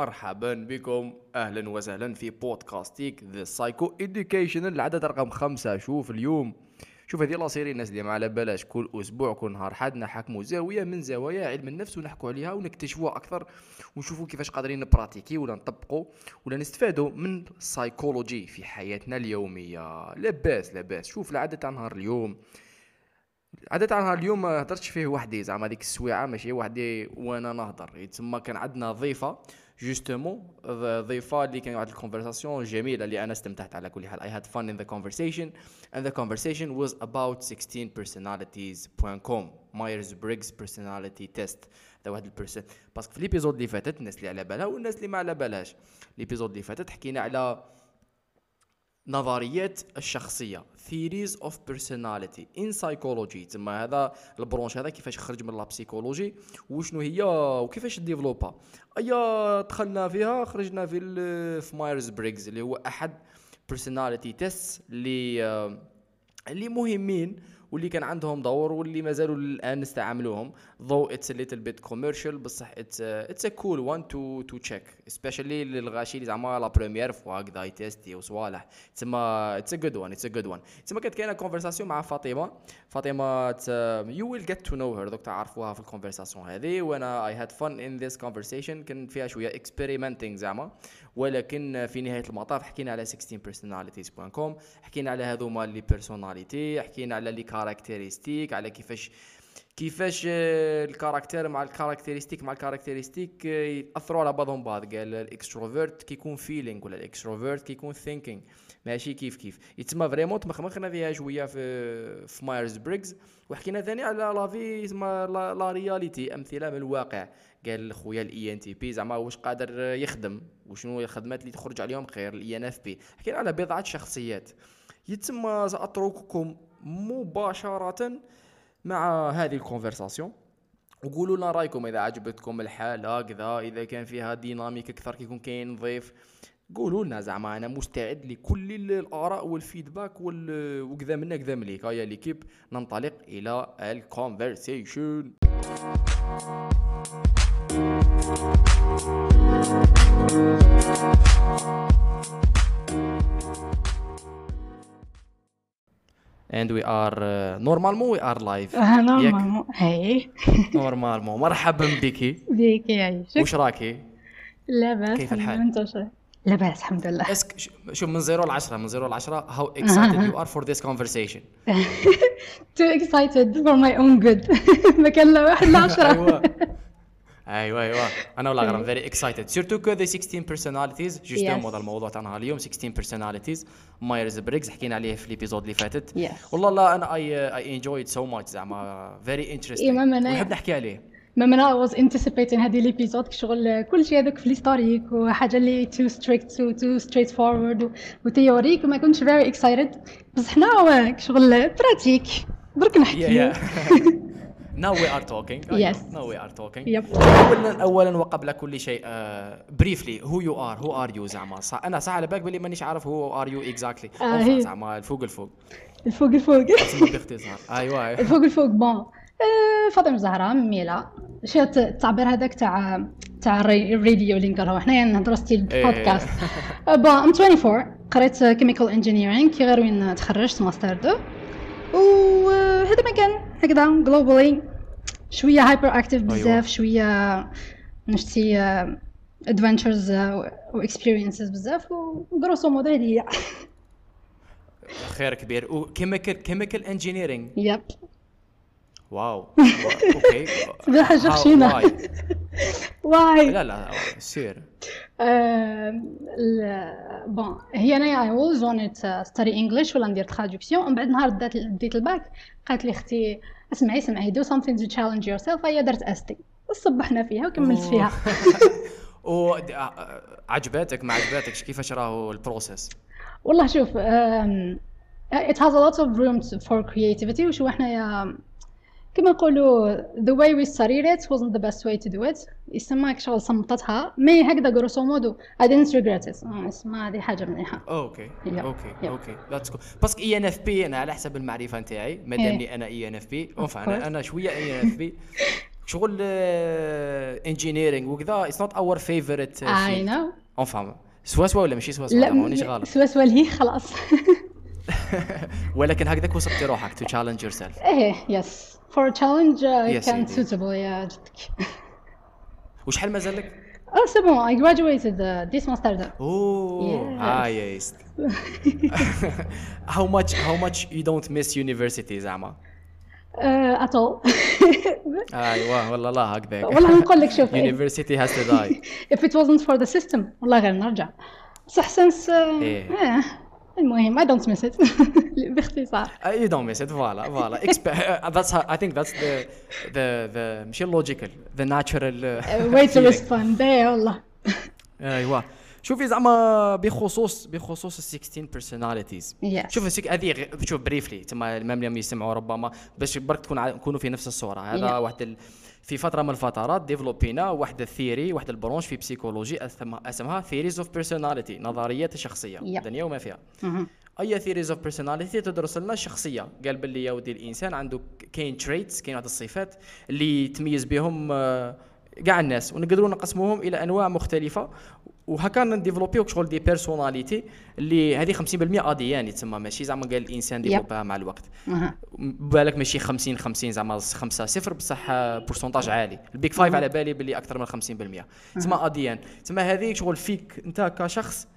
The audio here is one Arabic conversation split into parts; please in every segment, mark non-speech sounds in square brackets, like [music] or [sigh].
مرحبا بكم. أهلا وسهلا في بودكاستيك the psycho educational العدد رقم خمسة. شوف اليوم شوف هذه la série الناس اللي ما على بالهاش كل أسبوع كل نهار حد نحكموا زاويه من زوايا علم النفس ونحكوا عليها ونكتشفوها أكثر ونشوفوا كيفاش قادرين نبراتيكيو ولا نطبقوا ولا نستفادوا من السايكولوجي في حياتنا اليومية. لاباس لاباس. شوف العدد تاع نهار اليوم. عادة نهار اليوم ما هدرتش فيه وحدي زعما هذيك السويعه ماشي وحدي وأنا نهضر. تما كان عندنا ضيفة. justement ضيفه اللي كان واحد ال conversation جميله اللي أنا استمتعت على كل حال. I had fun in the conversation. And the conversation was about 16personalities.com Myers-Briggs personality test. هذا واحد البيرسون parce que في l'épisode اللي فاتت الناس اللي على بالها والناس اللي ما على بالهاش l'épisode اللي فاتت حكينا على نظريات الشخصية. Theories of personality. In psychology. تما هذا ال branche هذا كيفاش خرج من la psychologie وشنو هي وكيفاش développa. أيا دخلنا فيها خرجنا في في Myers-Briggs اللي هو أحد personality tests اللي اللي مهمين واللي كان عندهم دور واللي مازالوا الآن نستعملوهم. Though it's a little bit commercial بصح it's a, it's a cool one to to check. Especially للغاشي اللي زعما la première fois هكذا يتيستي وصوالح. تسمى it's a good one it's a good one. تسمى كانت كاينة conversation مع فاطمة. فاطمة you will get to know her دوك تعرفوها في ال conversation هذه. وأنا I had fun in this conversation كان فيها شوية experimenting زعما. ولكن في نهاية المطاف حكينا على 16personalities.com حكينا على هذوما les personnalités حكينا على les caractéristiques على كيفاش كيفاش ال caractère مع ال caractéristique مع ال caractéristique يأثروا على بعضهم بعض قال ال extrovert كيكون feeling ولا ال extrovert كيكون thinking ماشي كيف كيف. يتسمى vraiment تمخمخنا فيها شوية في في Myers-Briggs وحكينا ثاني على لا في تسمى la réalité أمثلة من الواقع. قال خويا ال INTP زعما واش قادر يخدم؟ وشنو الخدمات اللي تخرج عليهم؟ خير ال INFP حكينا على بضعة شخصيات. يتم سأترككم مباشرة مع هذه ال conversation وقولوا لنا رأيكم إذا عجبتكم الحالة كذا إذا كان فيها dynamique أكثر كيكون كاين ضيف. قولوا لنا زعما أنا مستعد لكل الآراء وال feedback وكذا منا كذا مليك. هيا l'équipe ننطلق إلى ال conversation and we are uh, normalement we are live. آه normalement هاي normalement مرحبا بك بيك يعيشك وش راكي لاباس كيف الحال؟ انت لاباس الحمد لله. est-ce que ش- شوف من 0 ل 10 من 0 ل 10 how [laughs] excited you are for this conversation? [laughs] Too excited for my own good. ما كان لا واحد لا عشرة [laughs] أيوه أيوه. أنا ولا غير very excited surtout que the 16 personalities. justement. هذا الموضوع تاعنا اليوم 16 personalities. Myers-Briggs حكينا عليه في ال épisode اللي فاتت. Yes. والله لا أنا I I enjoyed so much زعما. very interesting ونحب نحكي عليه. ما من I was anticipating هذه ال épisode شغل كل شيء هذوك في ال historique وحاجة اللي too strict و too straightforward و- و théorique وما كنتش very excited. بس حنا شغل pratique برك yeah نحكي [laughs] now we are talking. I Yes. know. now we are talking. yep اولا اولا وقبل كل شيء briefly who you are who are you زعما أنا صح على بالك بلي مانيش عارف who are you exactly آه، زعما الفوق الفوق. الفوق الفوق. [laughs] باختصار. أيوه أيوة. الفوق الفوق bon آه، فاطمة الزهراء ميلا. شو الت- التعبير هذاك تاع تاع الراديو اللي نقراو حنايا نهضروا style. بودكاست [laughs] آه، bon ام 24 قريت chemical engineering كي غير وين تخرجت ماستر 2 وهذا ما كان هكذا globally شوية hyper active أيوة. بزاف شوية نشتي adventures و experiences بزاف و grosso modo هذه هي خير كبير. و chemical chemical engineering yep wow. [laughs] okay. How- شخشينه؟ why [laughs] لا لا سير bon هي أنا I always wanted to study English ولا ندير traduction. ومن بعد نهار ديت الباك قالت لي أختي اسمعي اسمعي do something to challenge yourself. هي درت استي وصبحنا فيها وكملت فيها. [laughs] و عجباتك ما عجباتكش كيفاش راهو ال process والله شوف it has a lot of room for creativity. وشو حنايا كما نقولوا the way we studied it wasn't the best way to do it. يسمى شغل صمتتها mais هكذا grosso modo I didn't regret it. آه، يسمى هذه حاجة مليحة. okay. okay. okay. that's cool parce que INFP أنا على حسب المعرفة نتاعي. مادامني أنا INFP. أنا أنا شوية INFP شغل engineering وكذا it's not our favourite I know enfin سوا سوا ولا ماشي سوا سوا لا مانيش غلط. سوا سوا لهي خلاص. [laughs] ولكن هكذاك وصفتي روحك to challenge yourself إيه يس فور تشالنج Yes, كان indeed. suitable يا جدك [laughs] وشحال مازال لك؟ اه سي بون اي graduated uh, this semester اوه Yes. ها يس [laughs] how much how much you don't miss university زعما uh, at all ايوه والله لا هكذاك والله نقول لك شوف إيه. university has to die [laughs] if it wasn't for the system والله غير نرجع بصح سنس إيه. آه المهم I don't miss it [laughs] باختصار you don't miss it voilà voilà [laughs] that's how, I think that's the the the ماشي logical the natural way to feeling. respond إيه والله [laughs] ايوا شوفي زعما بخصوص بخصوص ال 16 personalities Yes. شوف هذه شوف briefly تما المام اللي يسمعوا ربما باش برك تكون نكونوا في نفس الصورة هذا Yeah. واحد. في فترة من الفترات ديفلوبينا واحد ال theory واحد ال branche في psychologie اسمها theories of personality نظريات الشخصيه Yeah. الدنيا وما فيها. أي theories of personality تدرس لنا الشخصيه قال باللي يا ودي الإنسان عنده كاين traits كاين واحد الصفات اللي يتميز بهم آه، كاع الناس ونقدروا نقسموهم إلى أنواع مختلفة وهكا نديفلوبيو شغل the personality اللي هذه 50% ADN تسمى ماشي زعما قال الإنسان ديفلوبها مع الوقت. بالك ماشي 50 50 زعما 5 0 بصح pourcentage عالي. ال Big Five على بالي باللي أكثر من 50% تسمى ADN تسمى هذه شغل فيك أنت كشخص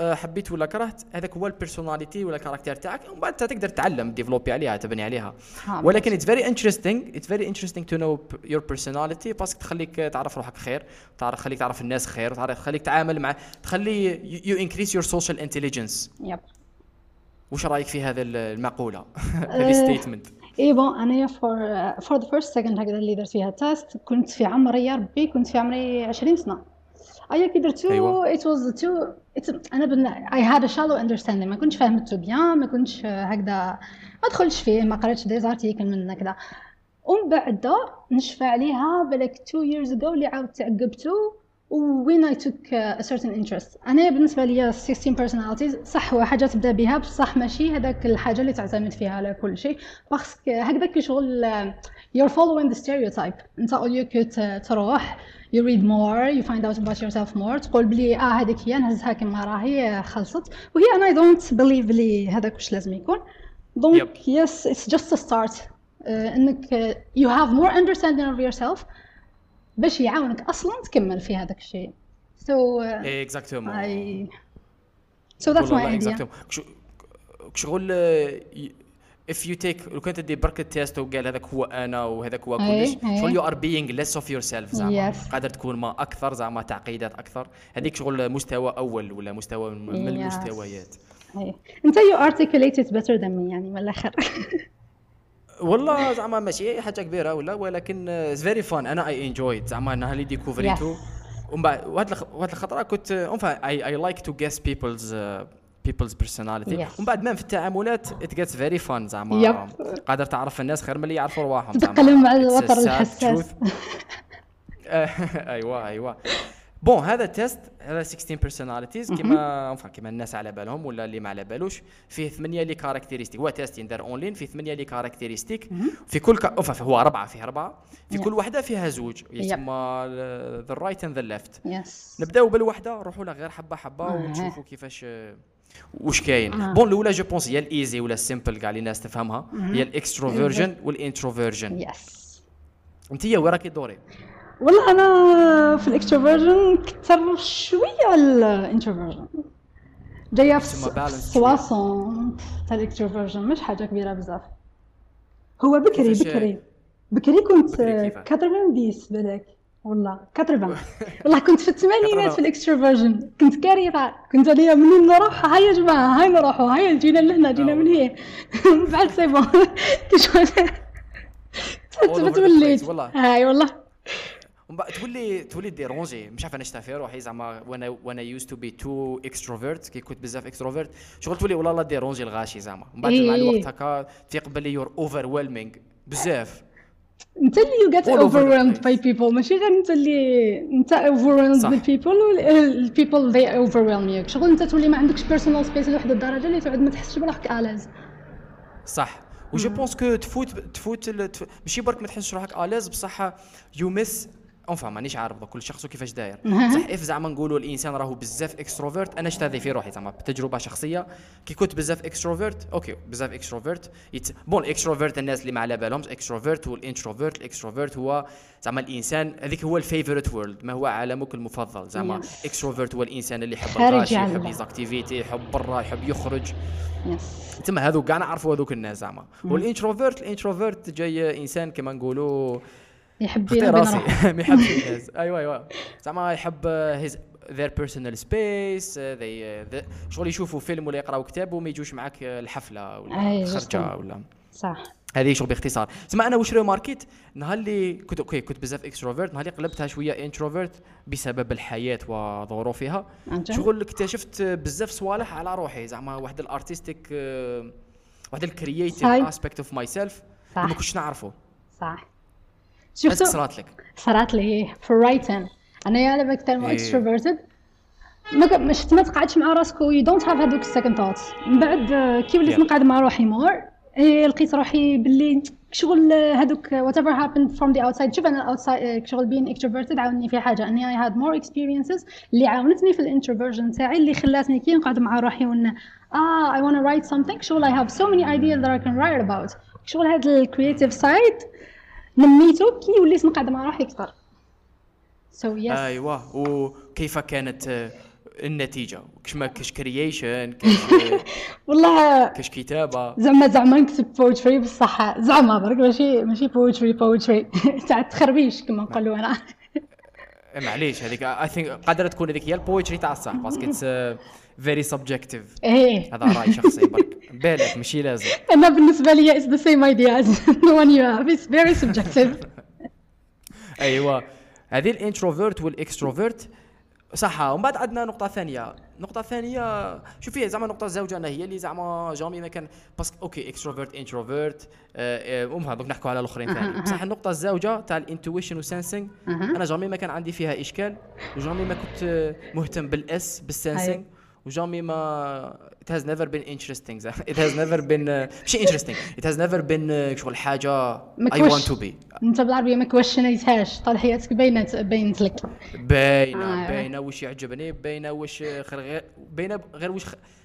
حبيت ولا كرهت هذاك هو ال personality ولا ال caractère تاعك ومن بعد تقدر تعلم développer عليها تبني عليها. ها، ولكن it's very interesting it's very interesting to know your personality parce que تخليك تعرف روحك خير تعرف تخليك تعرف الناس خير وتعرف تخليك تعامل مع تخلي you increase your social intelligence yep وش رأيك في هذا المقولة؟ [laughs] هذه statement eh bon انايا for for the first second هكذا اللي درت فيها test كنت في عمري يا ربي كنت في عمري 20 سنة. ايا كي درتو was too it's أنا bon I had a shallow understanding. ما كنتش فهمته bien ما كنتش آه، هكذا ما دخلتش فيه ما قريتش des articles من هكذا. ومن بعد نشفى عليها بالك 2 years ago اللي عاود تعقبتو when I took uh, a certain interest. أنا بالنسبة لي 16 personalities صح هو حاجة تبدأ بها بصح ماشي هذاك الحاجة اللي تعتمد فيها على كل شيء. parce que هكذاك شغل you're following the stereotype. أنت all you could تروح. You read more you find out about yourself more تقول بلي آه هذيك هي نهزها كما راهي خلصت وهي أنا I don't believe بلي هذاك واش لازم يكون donc yes it's just a start uh, انك uh, you have more understanding of yourself باش يعاونك أصلا تكمل في هذاك الشيء so uh, exactement so that's my idea شغل آه، if you take لو كنت تدي برك ال test وقال هذاك هو أنا وهذاك هو كلش. شغل you are being less of yourself زعما. Yes. قادر تكون ما أكثر زعما تعقيدات أكثر. هذيك شغل مستوى أول ولا مستوى من Yes. المستويات. أي. أنت you articulate it better than me يعني من الآخر. [laughs] والله زعما ماشي حاجة كبيرة ولا ولكن very fun أنا I enjoyed زعما نهار اللي ديكوفريتو ومن بعد وهاد الخطرة كنت I I like to guess people's people's personality. ومن بعد ما في التعاملات it gets very fun زعما. قادر تعرف الناس خير من اللي يعرفوا رواحهم تتقلم مع الوتر الحساس. ايوا ايوا bon هذا ال test هذا 16 personalities كيما كيما الناس على بالهم ولا اللي ما على بالوش. فيه ثمانية les caractéristiques هو test يندار اونلاين فيه ثمانية les caractéristiques في كل كا... أوفا هو أربعة فيه أربعة. في. كل واحدة فيها زوج. يسمى the right and the left نبداو بالوحدة نروحوا لها غير حبة حبه. ونشوفوا كيفاش آه، وش كاين؟ آه. bon الأولى je pense هي ال easy ولا ال simple كاع اللي الناس تفهمها. هي ال extroversion وال introversion. yes انت وين راكي دوري. والله أنا في ال extroversion كثر شوية ال introversion. جاية في تسمى balance 60 تاع ال extroversion مش حاجة كبيرة بزاف. هو بكري بكري. بكري كنت بكري كيفاه؟ 90 بالك. والله 80 [laughs] والله كنت في الثمانينات في ال extroversion. كنت كارثة. كنت أنا منين نروح؟ هيا يا جماعة هاي نروحوا هيا جينا لهنا جينا من هنا. [laughs] بعد c'est [laughs] bon توليت. هاي والله. ومن بعد تولي تولي dérangé مش عارف أنا شتا في روحي زعما وأنا وأنا used to be too extrovert كي كنت بزاف extrovert شغل تولي والله dérangé الغاشي زعما. من بعد إيه. مع الوقت هكا تفيق باللي you're over بزاف. انت اللي the overwhelmed place. by people. ماشي غير انت اللي انت overwhelmed صح. by people people they overwhelm you. شغل انت تولي ما عندكش personal space لواحد الدرجة اللي تعود ما تحسش بروحك à l'aise صح. و je pense que تفوت تفوت ماشي برك ما تحسش روحك à l'aise بصح you miss enfin مانيش عارف كل شخص وكيفاش داير. [laughs] صح إف زعما نقولوا الإنسان راهو بزاف extrovert أنا شفت هذه في روحي زعما بتجربة شخصية. كي كنت بزاف extrovert okay بزاف extrovert يت... bon ال extrovert الناس اللي ما على بالهمش extrovert وال introvert ال extrovert هو زعما الإنسان هذيك هو ال favourite world ما هو عالمك المفضل زعما. extrovert هو الإنسان اللي يحب على يحب. les activités يحب برا يحب يخرج. yes تما هذوك كاع نعرفوا هذوك الناس زعما. وال introvert ال introvert جاي إنسان كما نقولوا يحب يلعب بين راسي. ما يحبش الناس ايوا ايوا زعما يحب his they uh, the- شغل يشوفوا فيلم ولا يقراوا كتاب وما يجوش معاك الحفلة ولا الخرجه justement. ولا. صح. هذه شغل باختصار. تسمى أنا واش remarquيت نهار اللي كنت okay كنت بزاف extrovert نهار اللي قلبتها شوية introvert بسبب الحياة وظروفها؟ شغل اكتشفت بزاف صوالح على روحي. زعما واحد ال artistic واحد ال creative. aspect of myself. ما كنتش نعرفه. صح. شفتوا؟ صرات لك. صارت لي في ال writing أنا يا كنت إيه. extroverted ما شفت ما تقعدش مع راسك you don't have هذوك ال second thoughts من بعد كي وليت. نقعد مع روحي more إيه، لقيت روحي باللي شغل هذوك whatever happened from the outside شوف أنا outside شغل being extroverted عاوني في حاجة. اني I had more experiences اللي عاونتني في ال introversion تاعي اللي خلاتني كي نقعد مع روحي when آه I wanna write something. شغل I have so many ideas that I can write about. شغل هاد ال creative side نميتو كي وليت نقعد مع روحي أكثر. So yes. أيوه. وكيف كانت النتيجة؟ كش ما كاش creation كاش والله كاش كتابة؟ زعما زعما نكتب poetry بصح. زعما برك ماشي ماشي poetry poetry تاع التخربيش كما نقولوا أنا معليش هذيك I think قادرة تكون هذيك هي ال poetry تاع الصح parce que it's very subjective هذا رأي شخصي برك. بالك ماشي لازم. [laughs] أنا بالنسبة لي it's the same idea as [laughs] the one you have it's very subjective. [laughs] أيوه. هذه ال introvert وال extrovert صح ومن بعد عندنا نقطة ثانية، نقطة ثانية شوفي زعما النقطة الزوجة أنا هي اللي زعما jamais ما كان parce que okay extrovert introvert المهم هذوك نحكوا على الأخرين ثاني. بصح النقطة الزوجة تاع ال intuition وال sensing أنا jamais ما كان عندي فيها إشكال و jamais ما كنت مهتم بال s- بال sensing أيوة. و jamais ما it has never been interesting. [laughs] It has never been آه، ماشي interesting. It has never been آه، شغل حاجة ما I want to be. انت بالعربية ما كوشنيتهاش. طال حياتك بينت بينت لك. باينة آه. باينة واش يعجبني باينة واش غير باينة غير واش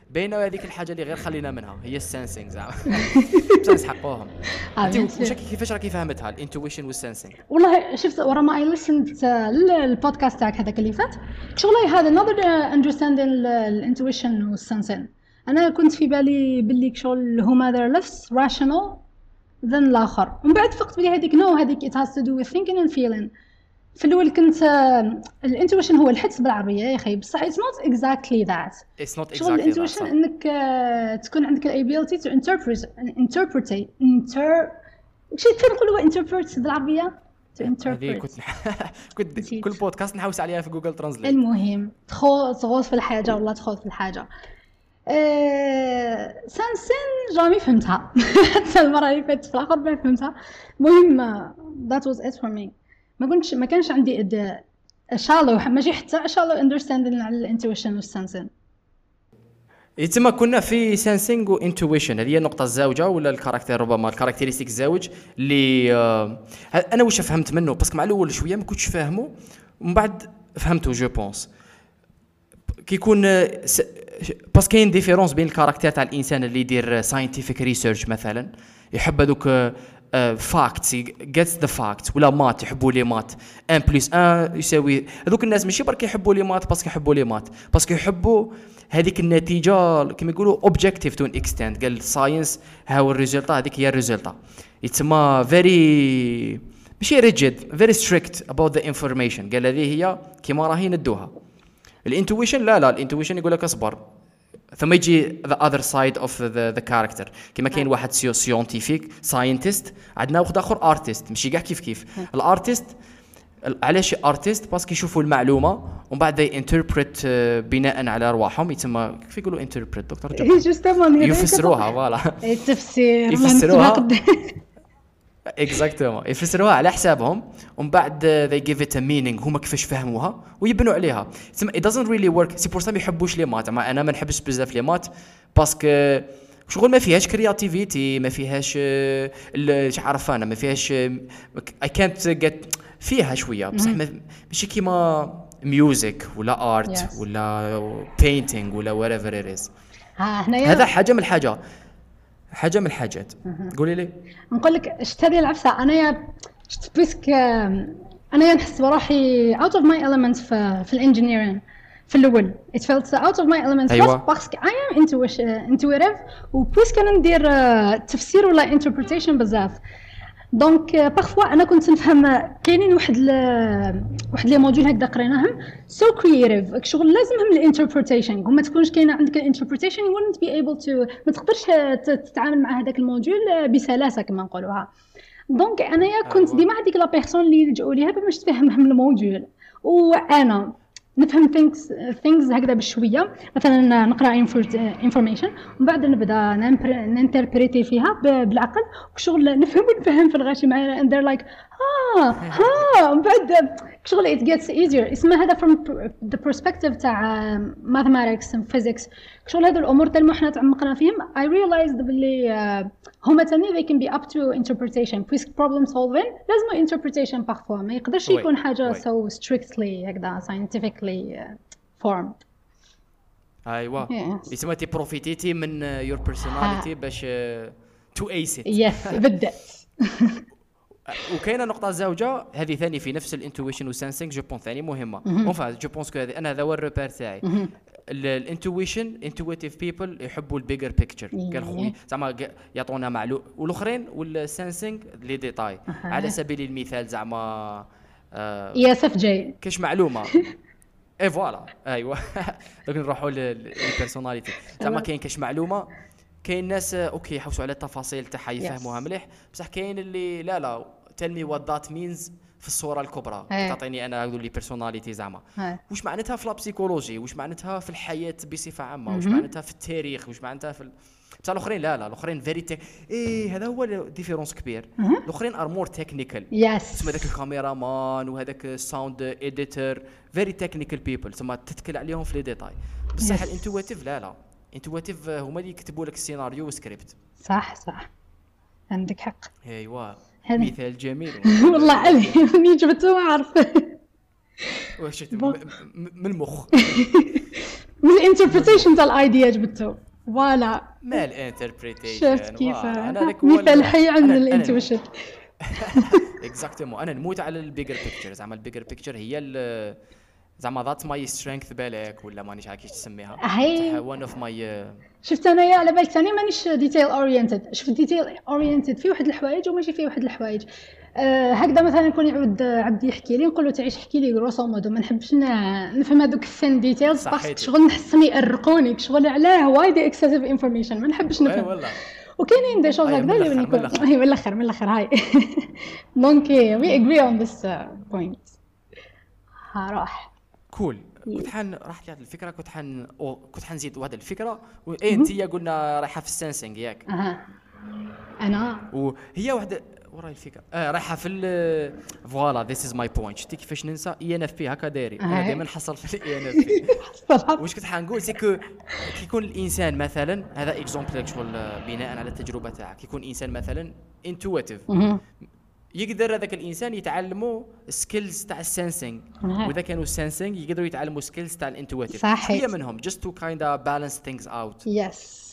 باينة هذيك الحاجة اللي غير خلينا منها. هي ال sensing زعما. [laughs] بصح نسحقوهم آه، انت. واش كيفاش راكي فهمتها؟ ال intuition وال sensing والله شفت ورا ما I listened للبودكاست تاعك هذاك اللي فات. شغل another uh, understanding ال intuition وال sensing أنا كنت في بالي باللي شغل هما they're less rational than الآخر. ومن بعد فقت بلي هذيك no هذيك it has to do with thinking and feeling. في الأول كنت ال intuition هو الحدس بالعربية يا أخي. بصح it's not exactly that. it's not شغل exactly ال intuition إنك آه، تكون عندك ال ability to interpret interpret inter شي نقولوا interpret بالعربية؟ هذه كنت [laughs] كنت. كل بودكاست نحوس عليها في Google Translate المهم تخو تغوص في الحاجة ولا تخوض في الحاجة. آه، sensing jamais فهمتها. [laughs] حتى المرة اللي فاتت في الآخر ما فهمتها. المهم that was it for me. ما كنتش ما كانش عندي اد شالو ماشي حتى شالو understanding على ال intuition وال sensing تما كنا في سنسينغ وانتويشن هذه هي النقطة الزاوجة ولا الكاركتير ربما الكاركتيرستيك الزاوج اللي آه، أنا واش فهمت منه؟ باسكو مع الأول شوية ما كنتش فاهمه ومن بعد فهمته جو بونس كيكون س- باسكو كاين ديفيرونس بين الكاركتير تاع الإنسان اللي يدير ساينتيفيك ريسيرش مثلا يحب هذوك فاكتس جيتس ذا فاكتس ولا مات يحبوا لي مات ان بلس ان يساوي هذوك الناس ماشي برك يحبوا لي مات باسكو يحبوا لي مات باسكو يحبوا هذيك النتيجة كما يقولوا objective to an extent قال science ها هو ال résultat هذيك هي ال résultat. يتسمى very ماشي rigid very strict about the information قال هذه هي كيما راهي ندوها. ال intuition لا لا ال intuition يقول لك اصبر. ثم يجي the other side of the character كيما كاين واحد scientifique scientist عندنا واحد آخر artist ماشي كاع كيف كيف. ال artist علاش artist parce que يشوفوا المعلومة ومن بعد interpret بناء على أرواحهم. يتسمى كيف يقولوا interpret دكتور؟ جمال؟ justement يفسروها voilà. التفسير يفسروها. exactement يفسروها على حسابهم ومن بعد they give it a meaning هما كيفاش فهموها ويبنوا عليها. تسمى it doesn't really work. c'est pour ça ما يحبوش les maths. أنا ما نحبش بزاف les maths parce que شغل ما فيهاش creativity ما فيهاش آه، ال- ش عارف أنا ما فيهاش اي كانت جيت فيها شوية. بصح ما- ماشي كيما music ولا art Yes. ولا painting ولا whatever it is. هنايا هذا حاجة من الحاجة حاجة من الحاجات. قولي لي. نقول لك هذه العفسة انايا شفت parce que آم، انايا نحس بروحي out of my element في في ال engineering في الأول. It felt out of my element أيوة. parce que am intuition- intuitive و puisque أنا ندير آه، تفسير ولا interpretation بزاف. donc parfois أنا كنت نفهم كاينين واحد ل... واحد les modules هكذا قريناهم. سو so creative شغل لازمهم ال interpretation. وما تكونش كاينة عندك ال interpretation you wouldn't be able to ما تقدرش تتعامل مع هذاك ال module بسلاسة كما نقولوها. donc أنايا كنت أيوة. ديما هذيك la personne اللي يلجؤوا ليها باش تفهمهم ال module. وأنا نفهم things things هكذا بشوية. مثلا نقرأ information ومن بعد نبدأ ننتربريتي فيها بالعقل. وشغل نفهم ونفهم في الغاشي and they're like ها ها ومن بعد شغل it gets easier اسمها هذا from the perspective تاع mathematics and physics شغل هذو الأمور تلمو حنا تعمقنا فيهم I realized باللي آه، هما تاني they can be up to interpretation puisque problem solving لازم interpretation parfois ما يقدرش يكون حاجة so strictly هكذا scientifically uh, formed ايوا. يسمى تي profité تي من your personality باش to ace yes بدات وكاينة نقطة زوجه هذه ثاني في نفس ال intuition وال sensing je pense ثاني مهمة. enfin je pense que أنا هذا هو ال repère تاعي. ال intuition intuitive people يحبوا ال bigger picture قال خويا زعما ق- يعطونا معلوم والأخرين وال sensing les détails. على سبيل المثال زعما آه، يس اف جي كاش معلومة. [laughs] et voilà. ايوا [laughs] دوك نروحوا لل personality زعما كاين كاش معلومة. كاين ناس آه، okay يحوسوا على التفاصيل تاعها يفهموها مليح. بصح كاين اللي لا لا. tell me what that means في الصورة الكبرى. إيه. تعطيني أنا هذو les personnalités زعما. إيه. واش معناتها في la psychologie؟ واش معناتها في الحياة بصفة عامة؟ واش معناتها في التاريخ؟ واش معناتها في ال... بصح الأخرين؟ لا لا الأخرين very tech... إيه هذا هو différence كبير. الأخرين are more technical yes تسمى ذاك ال cameraman وهذاك ال sound editor very technical people تسمى تتكل عليهم في les détails بصح. ال intuitive لا لا. انتواتيف هما اللي يكتبوا لك السيناريو وسكريبت صح صح. عندك حق. ايوا هذا- مثال جميل [laughs] والله. علي [laughs] [laughs] مني جبته؟ ما عارف واش من المخ. من ال interpretation تاع ال idea جبته. voilà ما ال interpretation شفت كيف؟ مثال حي عند ال intuition exactement أنا نموت على ال bigger picture زعما ال bigger picture هي زعما that my strength بالك ولا مانيش عارف كيفاش تسميها. هي one of my شفت أنايا على بالك ثاني مانيش detail oriented شفت detail oriented في واحد الحوايج وماشي في واحد الحوايج. أه هكذا مثلا يكون يعود عبد يحكي لي نقول له تعيش احكي لي grosso modo ما نحبش نفهم هذوك ال thin details parce que. شغل نحسهم يأرقوني شغل علاه وايد excessive information ما نحبش نفهم. وكاينين des choses هكذا من اللي من يكون من الأخر. من الأخر هاي. donc we agree on this point ها cool. كنت حن رحت لهذه الفكرة كنت حن كنت حنزيد هذه الفكرة وايه أنت قلنا رايحة في السنسينج ياك. أها. أنا؟ وهي واحدة وراي الفكرة. آه رايحة في ال voilà this is my point شتي كيفاش ننسى؟ ENFP هكا دايري. أنا. دائما نحصل في ال ENFP واش كنت حنقول؟ c'est que كي يكون الإنسان مثلا هذا exemple شغل بناء على التجربة تاعك. يكون إنسان مثلا intuitive. يقدر هذاك الإنسان يتعلموا skills تاع ال sensing أها. وإذا كانوا sensing يقدروا يتعلموا skills تاع ال intuitive صحيح. شوية منهم. just to kind balance things out yes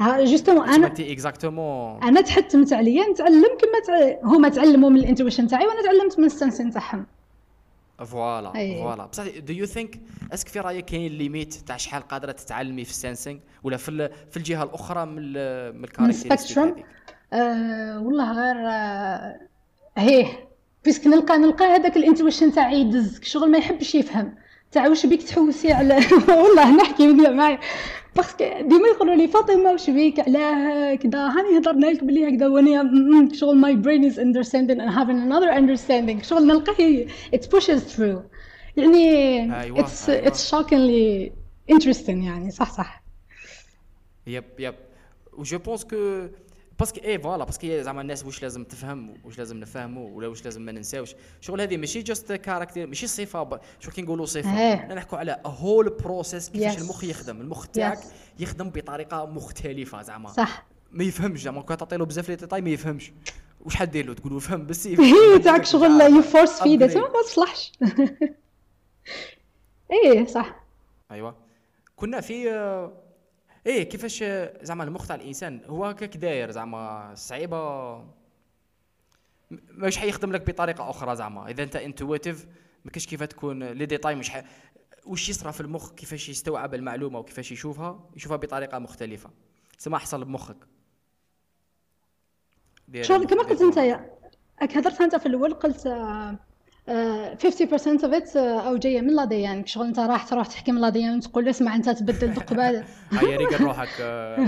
ها justement أنا أنا انت exactement أنا تحتمت عليا نتعلم كما تع... هما تعلموا من ال intuition تاعي وأنا تعلمت من ال sensing تاعهم. voilà. voilà بصح do you think est-ce que في رأيك كاين limite تاع شحال قادرة تتعلمي في ال sensing ولا في ال- في الجهة الأخرى من ال- من ال characteristic آه والله غير هيه بيسك نلقى نلقى هذاك ال intuition تاعي يدز شغل ما يحبش يفهم. تاع واش بيك تحوسي على [laughs] والله نحكي من معايا. parce que ديما يقولوا لي فاطمة واش بيك؟ علاه كذا هاني هضرنا لك بلي هكذا وأنا شغل my brain is understanding and having another understanding. شغل نلقاه it pushes through. يعني أيوة. it's shockingly interesting يعني صح صح. yep yep. و je pense que parce que إيه voilà parce que زعما الناس واش لازم تفهم واش لازم نفهموا ولا واش لازم ما ننساوش. شغل هذه ماشي juste caractère ماشي صفة ب... شو كي نقولوا صفة؟ إيه. نحكوا على whole process كيفاش Yes. المخ يخدم. المخ تاعك Yes. يخدم بطريقة مختلفة زعما. صح. ما يفهمش زعما. كون تعطي له بزاف les détails ما يفهمش. واش حدير له؟ تقول له فهم بس [laughs] تاعك شغل you force-feed upgrade. ما تصلحش. [laughs] إيه صح. ايوا كنا في آه، إيه كيفاش زعما المخ تاع الإنسان؟ هو هكاك داير زعما صعيبة. مش حيخدم لك بطريقة أخرى زعما. إذا أنت intuitive ما كاش كيف تكون les détails مش ح... وش يصرى في المخ؟ كيفاش يستوعب المعلومة وكيفاش يشوفها؟ يشوفها بطريقة مختلفة. سما حصل بمخك. شغل المخ- كما قلت أنت. راك هضرت أنت في الأول قلت آه، 50% of it آه، أو جاية من l'ADN. شغل أنت راح تروح تحكي من l'ADN تقول له اسمع أنت تبدل قبال [laughs] هيا règle روحك آه، [laughs]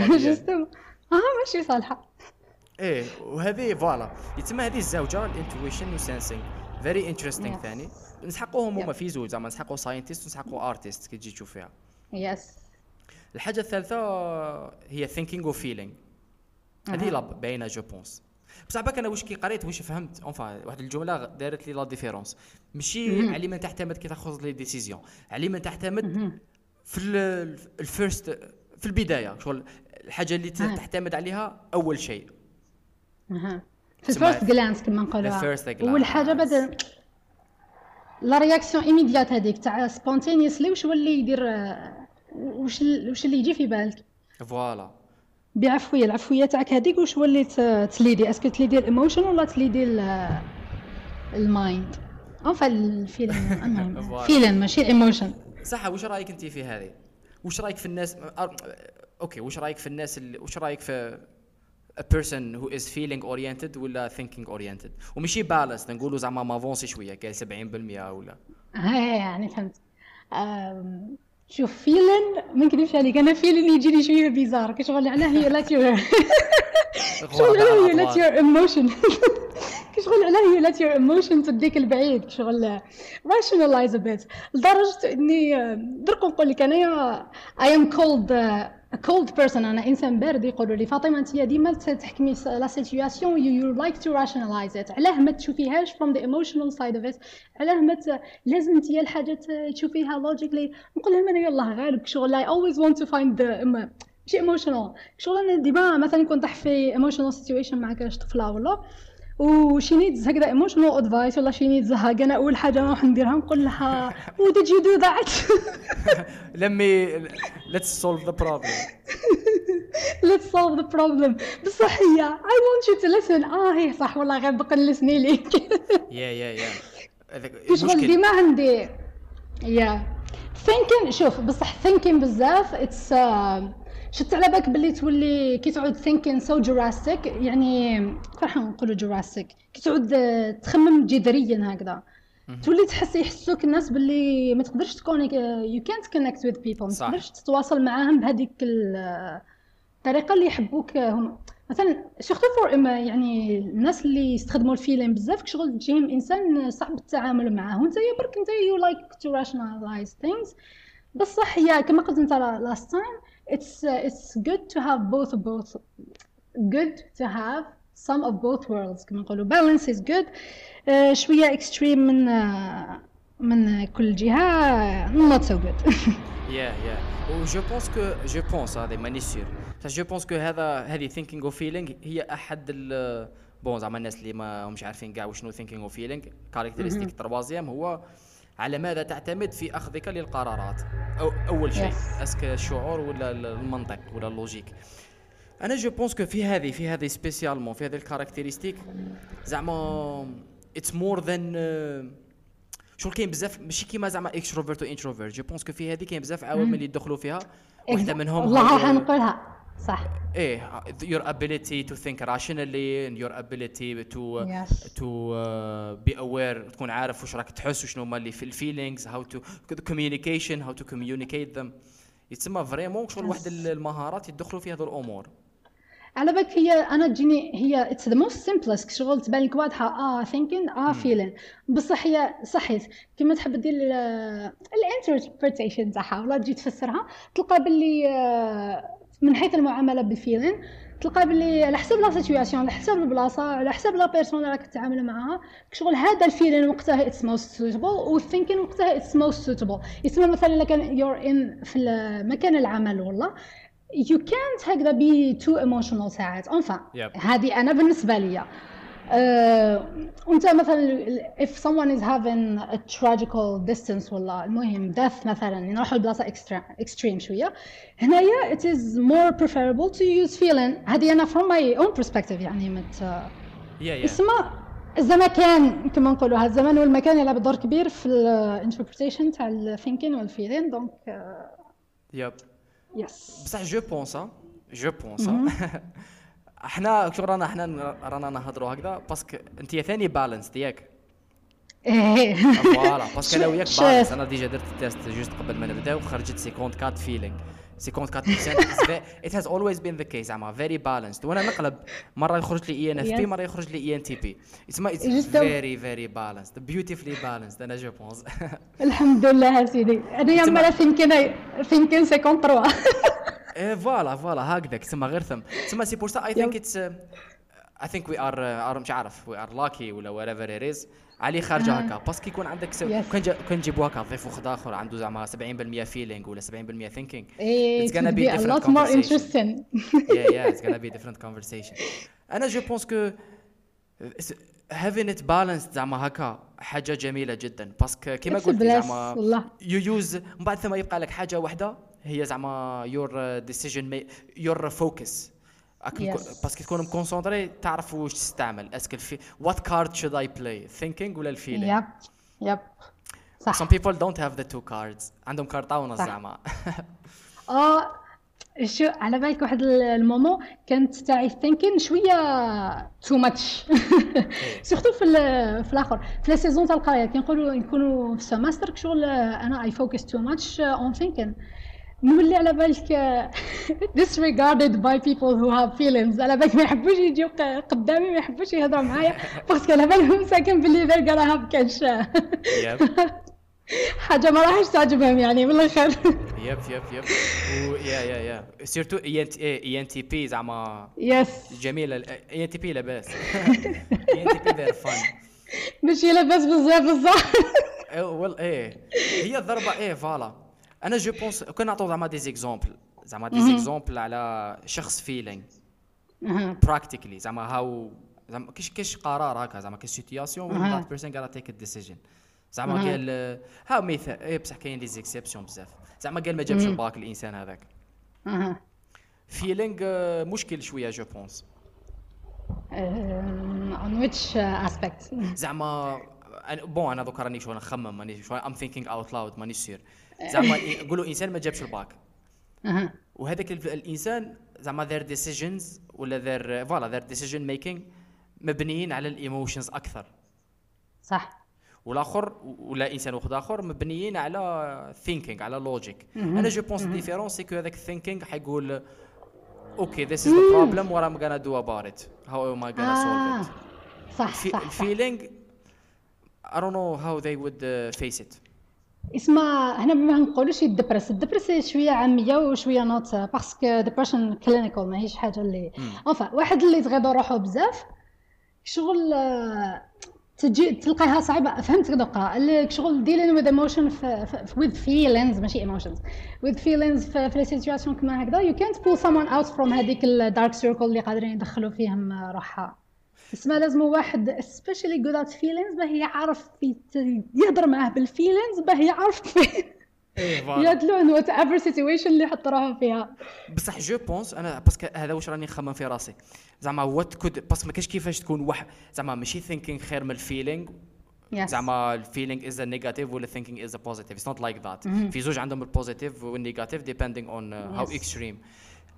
آه ماشي صالحة. إيه وهذه voilà. يتسمى هذه الزوجة ال intuition و sensing very interesting. ثاني. نسحقوهم هما. في زوج زعما نسحقوا scientist ونسحقوا artist كي تجي تشوف فيها yes الحاجة الثالثة هي thinking و feeling هذه لا باينة je pense بصح بالك أنا واش كي قريت واش فهمت. enfin واحد الجملة دارت لي la différence ماشي على من تعتمد كي تاخذ les décisions على من تعتمد في ال- ال first في البداية. شغل الحاجة اللي. تعتمد عليها أول شيء. في ال first glance كما نقولوها. The first أول حاجة. بعد la réaction immédiate هذيك تاع spontaneously واش هو اللي يدير واش واش اللي يجي في بالك؟ voilà بعفوية العفوية تاعك هذيك واش هو اللي ت- تليدي؟ اسكو تليدي الايموشن ولا تليدي ال- المايند انفا الفيلم المهم. فيلم ماشي emotion صح واش رأيك انت في هذه؟ واش رأيك في الناس؟ okay واش رأيك في الناس اللي واش رأيك في a person who is feeling oriented ولا thinking oriented وماشي balance نقولوا زعما m'avancer شوية كاين 70% ولا؟ ها يعني فهمت. أم، شوف feeling ما نكذبش عليك أنا feeling يجيني شوية bizarre كشغل علاه هي لا تيور. [laughs] كشغل علاه هي لا تيور emotion كشغل علاه هي لا تيور emotion تديك البعيد كشغل rationalize it لدرجة إني أم، درك نقول لك أنايا I am cold cold person أنا انسان بارد يقولوا لي فاطمه انت ديما تحكمي la situation you like to rationalize it علاه ما تشوفيهاش from the emotional side of it. علاه ما. لازم انت الحاجة تشوفيها logically. نقول لهم أنا يلاه غالب شغل want to find the إما- ماشي emotional. شغل أنا ديما مثلا كنت طاح في emotional situation مع كاش طفله ولا وشي needs هكذا emotional advice ولا شي needs هكا أنا أول حاجة نروح نديرها نقول لها و did you do that? [laughs] let me let's solve the problem. [laughs] Let's solve the problem. بصح هي I want you to listen. آه هي صح. والله غير بقى نلسني ليك يا يا يا شغل ديما عندي. يا thinking شوف بصح thinking بزاف it's uh, شفت على بالك باللي تولي كي تعود thinking so drastic يعني راح نقولوا drastic كي تعود تخمم جذريا هكذا. تولي تحس يحسوك الناس باللي ما تقدرش تكون you can't connect with people. ما. تقدرش تتواصل معاهم بهذيك ال- الطريقة اللي يحبوك هم. مثلا surtout pour يعني الناس اللي يستخدموا ال feeling بزاف شغل تجيهم إنسان صعب التعامل معاه. وأنت يا برك أنت you like to rationalize things. بصح هي كما قلت أنت last time it's uh, it's good to have both both good to have some of both worlds كما نقولوا. Balance is good. Uh, شوية extreme من uh, من كل جهة not so good. yeah yeah و je pense que je pense هذا ماني sûr je pense que هذا هذه thinking و feeling هي أحد ال points زعما الناس اللي ما همش عارفين كاع وشنو thinking و feeling caractéristique ال troisième هو على ماذا تعتمد في أخذك للقرارات؟ أو أول شيء Yes. est-ce que الشعور ولا المنطق ولا ال logique؟ أنا je pense que في هذه في هذه spécialement في هذه ال caractéristique زعما it's more than شغل كاين بزاف ماشي كيما زعما extrovert و introvert je pense que في هذه كاين بزاف عوامل اللي يدخلوا فيها واحدة منهم والله راح نقولها. صح. إيه your ability to think rationally and your ability to Yes. to uh, be aware تكون عارف واش راك تحس وشنو هما اللي في ال feelings how to communication how to communicate them. يتسمى vraiment شغل واحد. المهارات يدخلوا في هذو الأمور. على بالك هي أنا تجيني هي it's the most simplest شغل تبان لك واضحة؟ آه thinking آه feeling بصح هي صحيت كيما تحب دير ال interpretation تاعها ولا تجي تفسرها تلقى باللي آه، من حيث المعاملة بال feeling تلقى باللي على حسب la situation على حسب البلاصة على حسب la personne اللي راك تتعامل معاها شغل هذا ال feeling وقتها it's most suitable وال thinking وقتها it's most suitable يسمى مثلا الا كان you're in في مكان العمل والله you can't هكذا be too emotional ساعات. Yep. هذه أنا بالنسبة لي. آه، وانت مثلا if someone is having a tragical instance ولا المهم death مثلا نروح لبلاصة extra extreme شوية. هنايا it is more preferable to use feeling. هذه أنا from my own perspective يعني مت yeah yeah. اسمه الزمكان كما نقولوا هذا الزمان والمكان يلعب دور كبير في ال interpretation تاع ال thinking وال feeling donc yep yes بصح je pense je pense إحنا شو رانا إحنا رانا نهضروا هكذا parce que انت ثاني balance ياك؟ إيه. voilà parce que أنا وياك. balance أنا déjà درت ال test juste قبل ما نبداو خرجت 54 feeling 54% it has always been the case زعما very balanced. وأنا نقلب. مرة يخرج لي INFP. مرة يخرج لي INTP اسمها it's Just don't- very very balanced. Beautifully balanced أنا je pense [laughs] الحمد لله سيدي. أنا يا تسمع- مالا thinking thinking 53 إيه voilà voilà هكذا تسمى غير ثم تسمى c'est pour ça I think it's I think we are مش عارف we are lucky ولا whatever it is علي خارجه آه. هكا parce que يكون عندك س... Yes. كان. كان نجيبوا هكا ضيف واحد آخر عنده زعما 70% feeling ولا 70% ثينكينغ different lot more conversation. interesting yeah yeah it's gonna be a [laughs] different conversation أنا je pense que having it balanced زعما هكا حاجة جميلة جدا parce que كيما قلت زعما you use من بعد ثم يبقى لك حاجة واحدة هي زعما your decision your focus. parce que تكون م concentré تعرف واش تستعمل. est-ce que الفي what card should I play thinking ولا ال feeling yep yep صح. some people don't have the two cards. عندهم صح. زعما. [laughs] آه شو على بالك واحد ال moment كانت تاعي thinking شوية too much surtout في في الآخر. في la saison تاع القرايه كي نقولوا نكونوا في semestre شغل أنا I focus too much on thinking نولي على بالك [laughs] disregarded by people who have feelings. على بالك ما يحبوش يجيو قدامي ما يحبوش يهضروا معايا. [laughs] parce que على بالهم ساكن باللي they're gonna have yep [laughs] حاجة ما راحش تعجبهم يعني من الآخر. yep yep yep yeah yeah yeah surtout INTP زعما. yes جميلة INTP لاباس. اي ان تي بي فن ماشي لاباس بزاف بصح. إيه، وال إيه. هي الضربة إيه voilà. أنا je pense [laughs] كنا نعطوا زعما des exemples زعما des exemples على شخص feeling. practically زعما how زعما كاش كاش قرار هكا. زعما كاش situation وين. that person gotta take decision زعما. قال ها مثال إيه بصح كاين les exceptions بزاف. زعما قال ما جابش الباك الإنسان هذاك. feeling مشكل شوية je pense on which uh, aspect زعما bon أنا دوكا راني شو نخمم ماني شو I'm thinking out loud ماني sûr زعما نقولوا إنسان ما جابش الباك. وهذاك ال- الإنسان زعما their decisions ولا their voilà their decision making مبنيين على ال emotions أكثر. صح. والآخر ولا إنسان واحد آخر مبنيين على thinking على logic أنا je pense différence c'est que هذاك ال thinking حيقول okay this is the problem what I'm gonna do about it how am I gonna. solve it صح, صح. ال feeling I don't know how they would uh, face it. اسمع هنا ما نقولوش ال dépress. ال dépress شوية عامية وشوية not parce que depression clinical ماهيش حاجة اللي enfin واحد اللي تغيض روحه بزاف شغل تجي تلقاها صعيبة. فهمت دوكا اللي شغل dealing with emotion في, في, with feelings ماشي emotions. With feelings في, في situation كما هكذا you can't pull someone out from هذيك ال dark circle اللي قادرين يدخلوا فيهم روحها اسمها لازم واحد especially good at feelings باه يعرف يهضر معاه بال feelings باه يعرف يدلو in whatever situation اللي يحط روحه فيها. بصح je pense أنا parce que هذا واش راني نخمم في راسي. زعما what could parce que ما كاش كيفاش تكون واحد زعما ماشي thinking خير من ال feeling Yes. زعما ال feeling is negative ولا thinking is positive it's not like that في زوج عندهم ال positive وال negative depending on how. extreme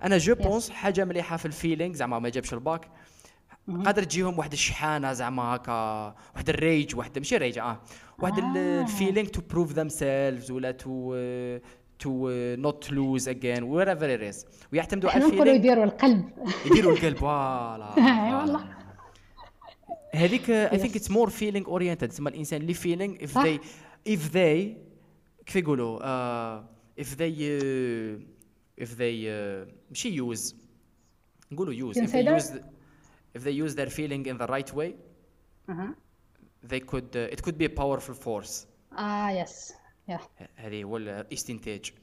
أنا je pense حاجة مليحة في ال feeling زعما ما جابش الباك. قادر تجيهم واحد الشحانة زعما هكا واحد ال rage واحد ماشي rage آه واحد آه. ال feeling to prove themselves ولا to to not lose again whatever it is ويعتمدوا على إحنا نقولوا الفيلينغ يديروا القلب. يديروا القلب voilà [laughs] إي والله. هذيك I think it's more feeling oriented تسمى الإنسان اللي feeling if. they if they كيف يقولوا؟ if they they uh, ماشي use. نقولوا if they Consider? If they use their feeling in the right way أها they could uh, it could be a powerful force. آه yes yeah ه- هذه هو الاستنتاج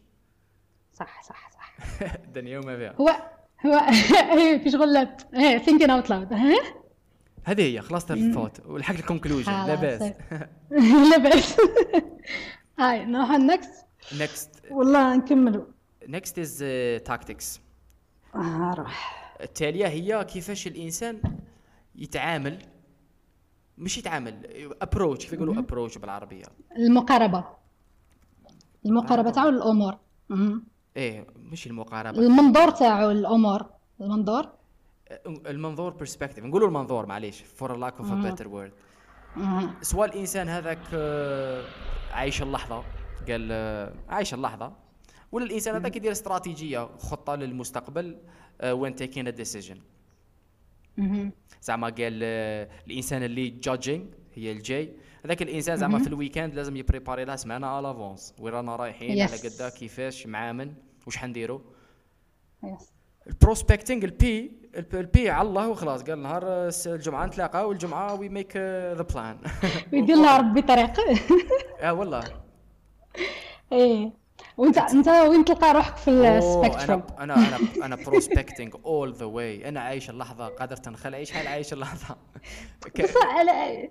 صح صح صح. [laughs] الدنيا وما فيها. هو هو في شغل thinking out loud هذه هي خلاص الثوت ولحق ال conclusion لا باس. لاباس هاي نروح ال next next? والله نكملوا next is uh, tactics. آه روح. التالية هي كيفاش الإنسان يتعامل مش يتعامل approach كيف يقولوا approach بالعربية؟ المقاربة. المقاربة تاعو مهم. إيه مش المقاربة. المنظور تاعو للأمور المنظور؟ المنظور perspective نقولوا المنظور معليش. for lack of a better word. سواء الإنسان هذاك آه، عايش اللحظة قال آه، عايش اللحظة ولا الإنسان هذاك يدير استراتيجية خطة للمستقبل when taking a decision مهم. زعما قال آه، الإنسان اللي judging هي الجاي هذاك الإنسان زعما في ال weekend لازم يبريباري لها سمانه على l'avance وين رانا رايحين على. قدا كيفاش معامن واش حنديروا البروسبكتينغ البي الب- البي على الله وخلاص. قال نهار الس- الجمعة نتلاقاو والجمعة we make the plan ويدير لها ربي طريق. آه والله. [laughs] إيه. وانت انت وين تلقى روحك في ال spectrum أنا أنا أنا أنا prospecting all the way أنا عايش اللحظة قادر تنخل. عيش حال عايش اللحظة. بصح على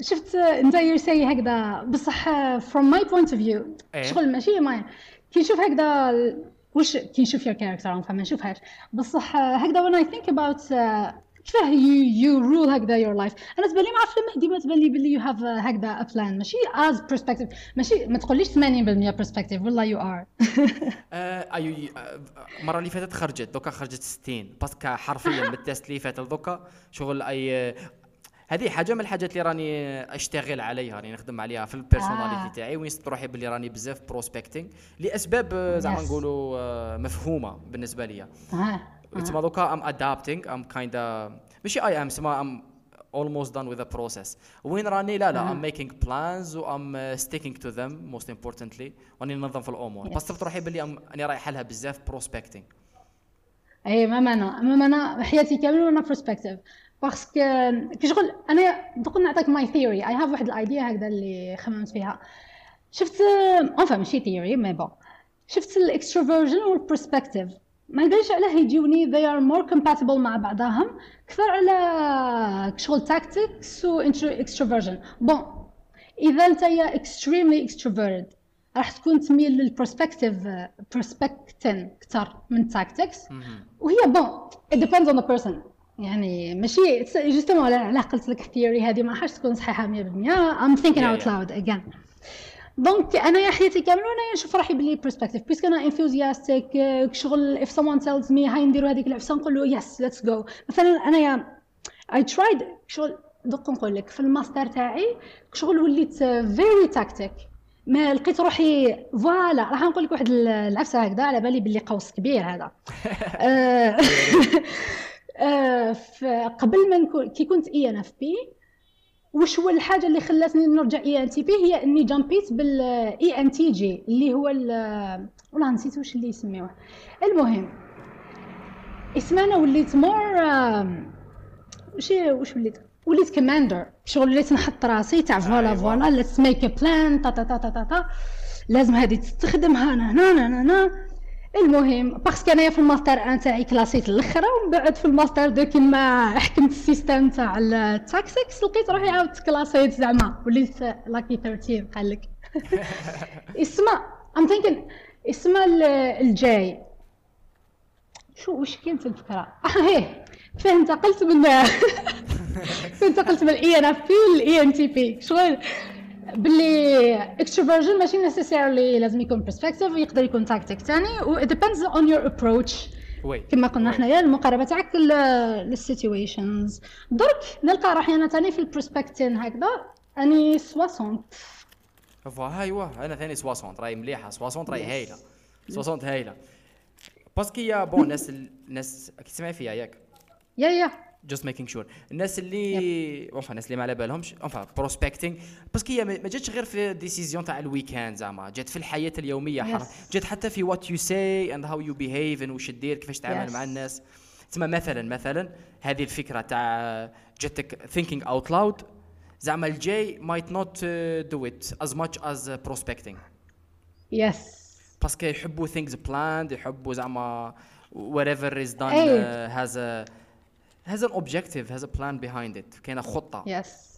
شفت انت you see هكذا بصح my point of view إيه. شغل ماشي ما كي نشوف هكذا وش كي نشوف your character ما ما نشوفهاش. بصح هكذا when I think about you you rule هكذا your life. أنا تبان لي مع فيلم ديما تبان لي بلي you have uh, هكذا plan. ماشي as prospective. ماشي ما تقوليش 80% prospective. والله are. [laughs] آه، ايو آه، المره اللي فاتت خرجت. دوكا خرجت 60 parce que حرفيا [laughs] بال test اللي فات دوكا. شغل أي هذه حاجة من الحاجات اللي راني أشتغل عليها راني نخدم عليها في ال personality آه. تاعي. وين روحي باللي راني بزاف prospecting لأسباب آه، زعما. نقولوا آه، مفهومة بالنسبة لي ها تسمى دوكا I'm adapting I'm kinda ماشي I am سما ام almost done with the process. وين راني؟ لا لا I'm making plans و I'm uh, sticking to them most importantly. راني ننظم في الأمور. بس صرت روحي باللي راني رايح لها بزاف prospecting. اي ما معنى ما معنى حياتي كامل وأنا prospective parce que كي شغل أنا دوك نعطيك my theory I have واحد ال idea هكذا اللي خممت فيها. شفت enfin ماشي theory mais bon شفت ال extroversion وال prospective ما نقولش علاه يجوني they are more compatible مع بعضهم كثر على شغل tactics و extroversion. bon إذا أنت يا extremely extroverted راح تكون تميل لل prospective prospecting كثر من tactics. وهي bon it depends on the person. يعني ماشي justement على على قلت لك ال theory هذه ما راحش تكون صحيحة 100% I'm thinking Yeah, out yeah. loud again. donc أنا يا حياتي كامل وأنا نشوف روحي بلي prospective parce que أنا enthusiastic شغل if someone tells me هاي نديروا هذيك العفسة نقول له yes let's go. مثلا أنا يا I tried شغل دوك نقول لك في الماستر تاعي شغل وليت very tactic. ما لقيت روحي voilà راح نقول لك واحد العفسة هكذا على بالي باللي قوس كبير هذا. [laughs] آه، [laughs] آه، قبل ما نكون كي كنت ENFP وش هو الحاجة اللي خلاتني نرجع ENTP هي إني jumpيت بال ENTJ اللي هو ال- والله نسيت واش اللي يسميوه. المهم اسمانا وليت more وش وش وليت؟ وليت commander. شغل وليت نحط راسي تاع voilà أيوة. voilà let's make a plan تا تا تا تا تا لازم هذه تستخدمها هنا هنا هنا هنا المهم parce que أنايا في ال master un تاعي classيت الأخرى ومن بعد في ال master deux كيما حكمت ال système تاع ال tactics لقيت روحي عاود classيت زعما وليت lucky 13 قال لك. [laughs] اسمع I'm thinking اسمع ال- ال J. شو وش كانت الفكرة؟ [laughs] آه هيه كيفاه انتقلت من [laughs] كيفاه انتقلت من الاي ان اف بي للاي ان تي بي شغل؟ باللي extroversion ماشي necessarily لازم يكون perspective يقدر يكون تاكتيك ثاني و it depends on your approach. oui. كما قلنا حنايا المقاربة تاعك لل situations درك نلقى روحي أنا ثاني في ال prospecting هكذا. أني 60 voilà ايوا أنا ثاني 60 راهي مليحة. 60 راهي هايلة. 60 هايلة. parce que يا bon ناس الناس كي تسمعي فيها ياك. yeah yeah. just making sure الناس اللي enfin الناس اللي ما على بالهمش enfin prospecting parce que هي ما جاتش غير في décision تاع ال weekend زعما جات في الحياة اليومية Yes. حرف جات حتى في what you see and how you behave واش دير كيفاش تتعامل Yes. مع الناس. تسمى مثلا مثلا هذه الفكرة تاع جاتك thinking out loud زعما ال J uh, do it as much as uh, prospecting. yes parce que يحبوا things planned يحبوا زعما whatever is done uh, has a has an objective has a plan behind it. كاينة خطة. yes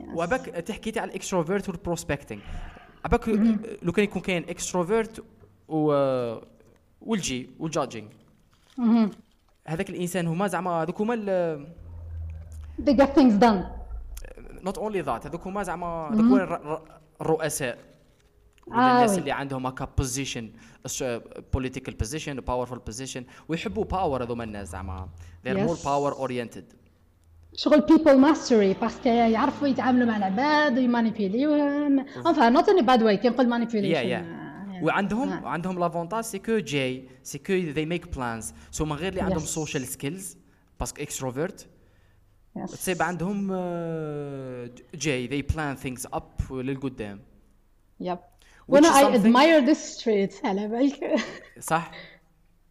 وعباك تحكي تاع ال extrovert وال prospecting عباك لو كان يكون كاين extrovert و وال J وال judging هذاك الإنسان هما زعما هذوك هما they get things done. not only that هذوك هما زعما هذوك هما الر- الرؤساء. آه الناس oui. اللي عندهم هكا position political position powerful position ويحبوا power هذوما الناس زعما they're more Yes. power oriented شغل people mastery parce que يعرفوا يتعاملوا مع العباد وي manipuليوهم not in a bad way كي نقول آه، يا وعندهم آه. عندهم l'avantage c'est que J c'est que they make plans so ما غير اللي عندهم. social skills parce que extrovert. تصيب عندهم آه، J they plan things up للقدام Yep. وأنا I admire this trait [laughs] على بالك. صح.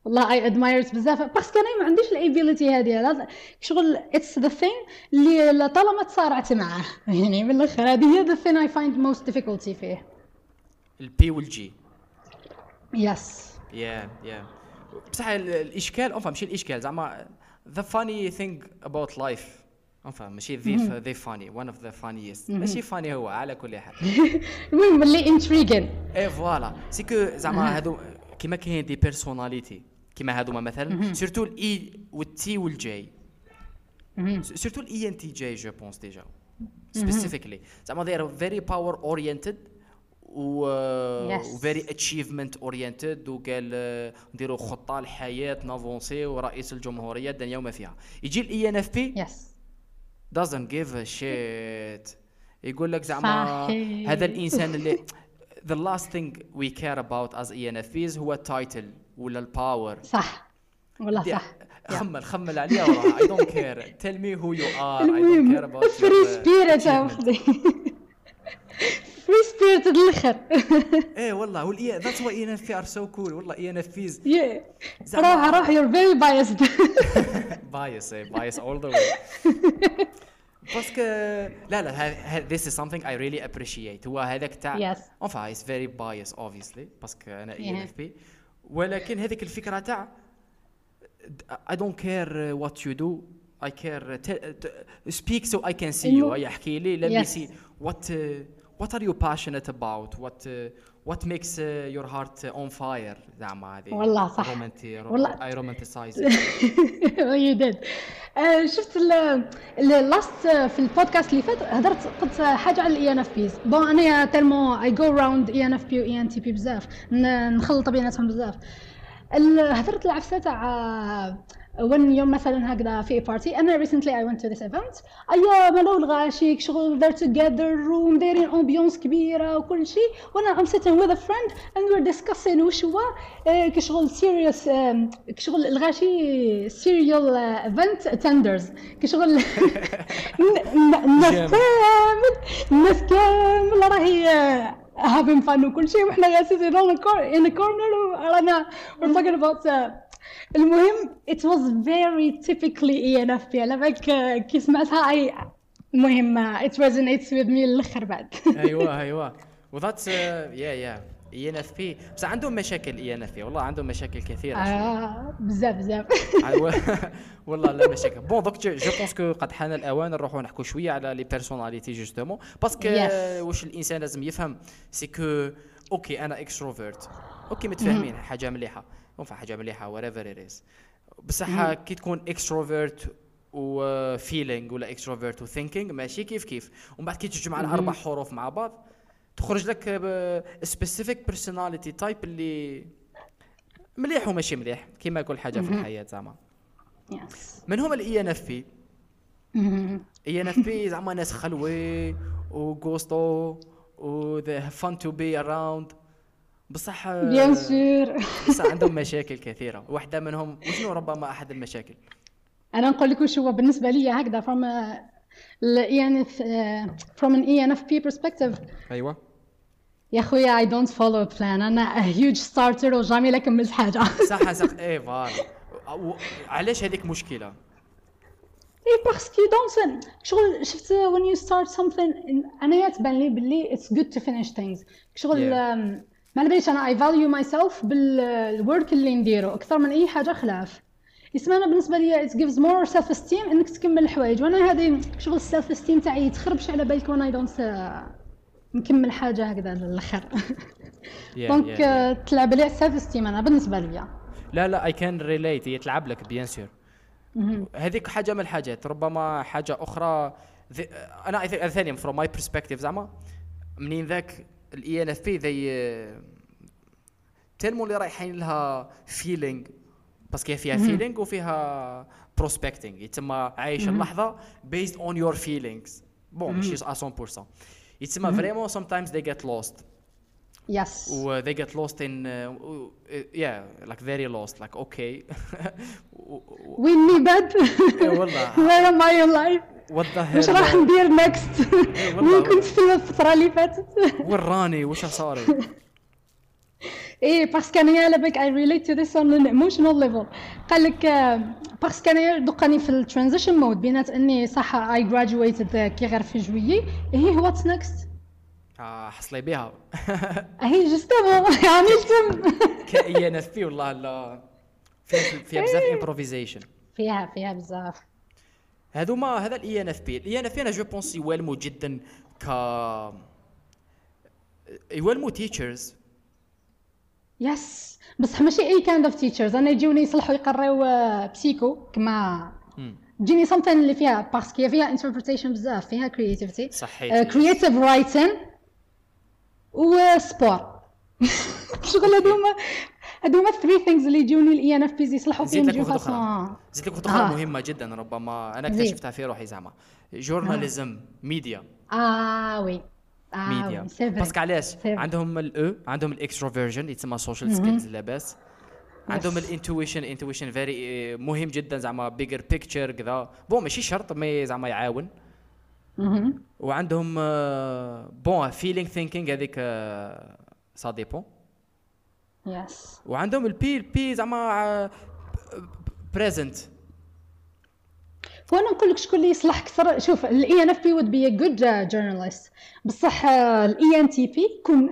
والله I admire it بزاف. parce que أنا ما عنديش ال ability هذه. شغل it's the thing اللي طالما تصارعت معاه [laughs] يعني من الآخر هذه هي the thing I find most difficulty فيه. ال P وال J yes. yeah yeah بصح ال- الإشكال enfin ماشي الإشكال. زعما the funny thing about life. enfin ماشي the the funny one of the funniest. ماشي funny هو على كل حال. [laughs] المهم اللي intriguing. et voilà c'est que زعما هادو كيما كاين des personnalités كيما هادوما مثلا surtout ال E وال T وال J surtout ال ENTJ je pense déjà specifically زعما they are very power oriented و Yes. و very achievement oriented وقال نديروا خطة الحياة ن avancer ورئيس الجمهورية الدنيا وما فيها. يجي ال ENFP yes. doesn't give a shit. يقول لك زعما هذا الإنسان اللي the last thing we care about as ENFPs هو ال title ولا ال power صح. والله صح. خمل yeah. خمل عليها I don't care. Tell me who you are. المهم. I don't care about you free spirit free spirit الآخر. إيه والله. والاي ذاتس واي ان اف ار سو كول والله اي ان اف بيز روح روح يور فيري بايس بايس إيه بايس اول ذا واي باسكو لا لا ه- ه- this is something I really appreciate هو هذاك تاع Yes. enfin it's very biased obviously باسكو أنا Yeah. ENFP ولكن هذيك الفكرة تاع I don't care uh, what you do I care uh, te- uh, speak so I can see you إنه- هيا احكي لي let me Yes. see what uh, what are you passionate about what uh, what makes uh, your heart uh, on fire زعما هذه والله صح. romanti- والله. I romanticize [laughs] it. you did آه، شفت ال last في البودكاست اللي فات هضرت قلت حاجة على ال ENFPs bon أنا تالمون اي جو راوند اي ان اف بي و اي ان تي بي بزاف نخلط بيناتهم بزاف هضرت العفسة تاع وين يوم مثلا هكذا في party أنا recently I went to this event. ايا مالو الغاشيك شغل they're together room دايرين ambiance كبيرة وكل شيء. وأنا I'm sitting with a friend and we're discussing وش هو آه، كشغل serious آم، كشغل الغاشي آه، event attenders. كشغل الناس. كامل الناس كامل راهي آه، having fun وكل شيء. وحنا cor- in a corner ورانا we're talking about آه، المهم it was very typically ENFP على بالك آه، كي سمعتها أي المهم it resonates with me للأخر بعد. [laughs] أيوه أيوه. و that's yeah yeah ENFP بس عندهم مشاكل ENFP والله عندهم مشاكل كثيرة آه، بزاف بزاف. [laughs] أيوة. والله لا مشاكل. bon donc je pense que قد حان الأوان نروحوا نحكوا شوية على les personnalités justement parce que. واش الإنسان لازم يفهم c'est que okay أنا extrovert okay متفاهمين. حاجة مليحة. enfin حاجة مليحة whatever it is. بصح كي تكون extrovert و feeling ولا extrovert و thinking ماشي؟ كيف كيف؟ ومن بعد كي تجمع الأربع حروف مع بعض تخرج لك specific personality type اللي مليح وماشي مليح كيما كل حاجة في الحياة زعما. من هم ال ENFP. ENFP زعما ناس خلوي وغوستو و they have fun to be around. بصح bien sûr بصح عندهم مشاكل كثيرة. واحدة منهم وشنو ربما أحد المشاكل؟ أنا نقول لك واش هو بالنسبة لي هكذا from a ال ENF from an ENFP perspective. ايوا يا خويا I don't follow a plan. أنا huge starter و jamais لا كملت حاجة. [laughs] صح صح. إيه voilà. علاش هذيك مشكلة؟ إيه parce que don't شغل شفت when you start something أنا تبان لي باللي it's good to finish things. شغل Yeah. ما باليش أنا I value myself بال work اللي نديرو أكثر من أي حاجة خلاف. يسمى أنا بالنسبة لي it gives more self esteem إنك تكمل الحوايج وأنا هذه شغل ال self esteem تاعي يتخربش على بالك وأنا don't uh, نكمل حاجة هكذا للاخر donc uh, تلعب عليه ال self esteem أنا بالنسبة لي لا لا I can relate هي تلعب لك bien sûr هذيك حاجة من الحاجات. ربما حاجة أخرى ذي أنا I think- ثاني from my perspective زعما منين ذاك الإي ان إف بي ذي تلمو اللي رايحين لها feeling parce que فيها feeling وفيها prospecting يتسمى عايش اللحظة based on your feelings bon ماشي 100% يتسمى vraiment sometimes they get lost. yes و they get lost in uh, yeah like very lost like okay. وين my bad إيه والله. Where am I in the واش راح ندير next. وين [laughs] كنت في الفترة اللي فاتت. [laughs] وين راني؟ واش صار [laughs] إيه parce que انايا على بالك I relate to this on an emotional level قال لك آه، parce que انايا دوكاني في ال transition mode بينات إني صح I graduated كي غير في جويي. هي what's next آه حصلي بها هي justement يعني تم ك ENFP والله لا فيها فيها بزاف improvisation فيها فيها بزاف. هذوما هذا الإي إن إف بي. الإي إن إف بي أنا je pense يوالمو جدا ك يوالمو teachers yes بصح ماشي any kind of teachers أنا يجوني يصلحوا يقراو آه، psycho كما تجيني something اللي فيها parce que فيها interpretation بزاف فيها creativity صحيت creative writing و sport شغل هذوما؟ هذوما three things اللي يجوني ال ENFPs يصلحوا فيهم جو. façon زيد لك واحدة أخرى آه. مهمة جدا ربما. أنا. اكتشفتها في روحي زعما. journalism media آه oui. media c'est parce que علاش. عندهم الاو عندهم ال extroversion يتسمى social skills لاباس عندهم ال intuition intuition very مهم جدا زعما. bigger picture كذا. bon ماشي شرط mais زعما يعاون. وعندهم آه، bon feeling thinking هذيك ça dépend yes وعندهم ال P ال P زعما present وأنا نقول لك شكون اللي يصلح أكثر. شوف ال ENFP would be a good uh, journalist. بصح ال ENTP يكون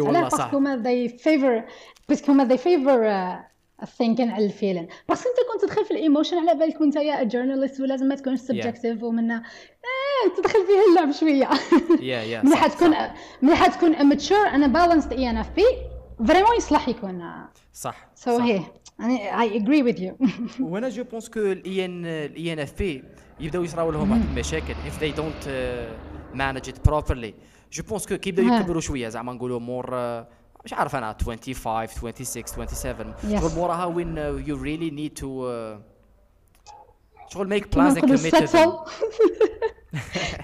والله علاش صح. parce que هما they favor parce que هما they favor uh, thinking على ال feeling بس أنت كنت تدخل في ال emotion على بالك كنت يا journaliste ولازم ما تكونش subjective ومنا آه تدخل فيها اللعب شوية. يا يا ملي حتكون ملي حتكون immature أنا balanced ENFP vraiment يصلح يكون صح so. هي يعني I agree with you وأنا je pense que ال EN ال ENFP يبداو يصراو لهم واحد المشاكل if they don't uh, manage it properly je pense que كيبداو. يكبروا شوية زعما نقولوا مور مش عارف أنا 25 26 27 Yes. شغل موراها when you really need to شغل make plans نقولوا [laughs]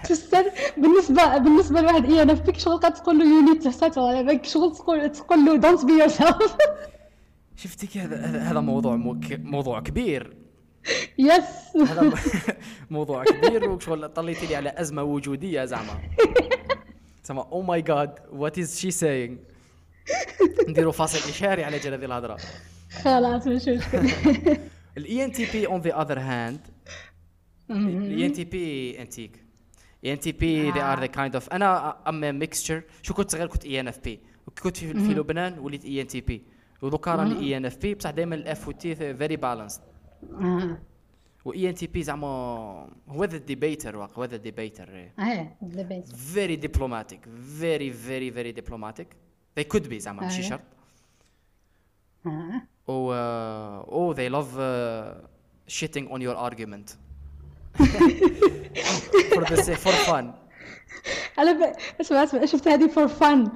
تستر بالنسبة بالنسبة لواحد ENFP شغل قد تقول له you need to settle على بالك شغل تقول تقول له don't be yourself شفتي هذا هذا- موضوع موضوع كبير. yes هذا [laughs] [laughs] موضوع كبير وشغل طليتي لي على أزمة وجودية زعما زعما oh my God what is she saying نديروا فاصل إشهاري على جال هذه الهضرة. خلاص مش مشكل ال ENTP on the other hand ال ENT P انتيك ENTP they are the kind of أنا I'm mixture شو كنت صغير؟ كنت ENFP كنت في, في لبنان وليت ENTP ودوكا راني ENFP بصح دائما ال F وال T very balanced و ENTP زعما هو the debater هو the debater إيه debate very diplomatic very very very diplomatic. They could be زعما ماشي أيوة. شرط. آه. و uh, oh they love uh, shitting on your argument. Sa- for fun. على ب... اسمع أسمع شفت هذه for fun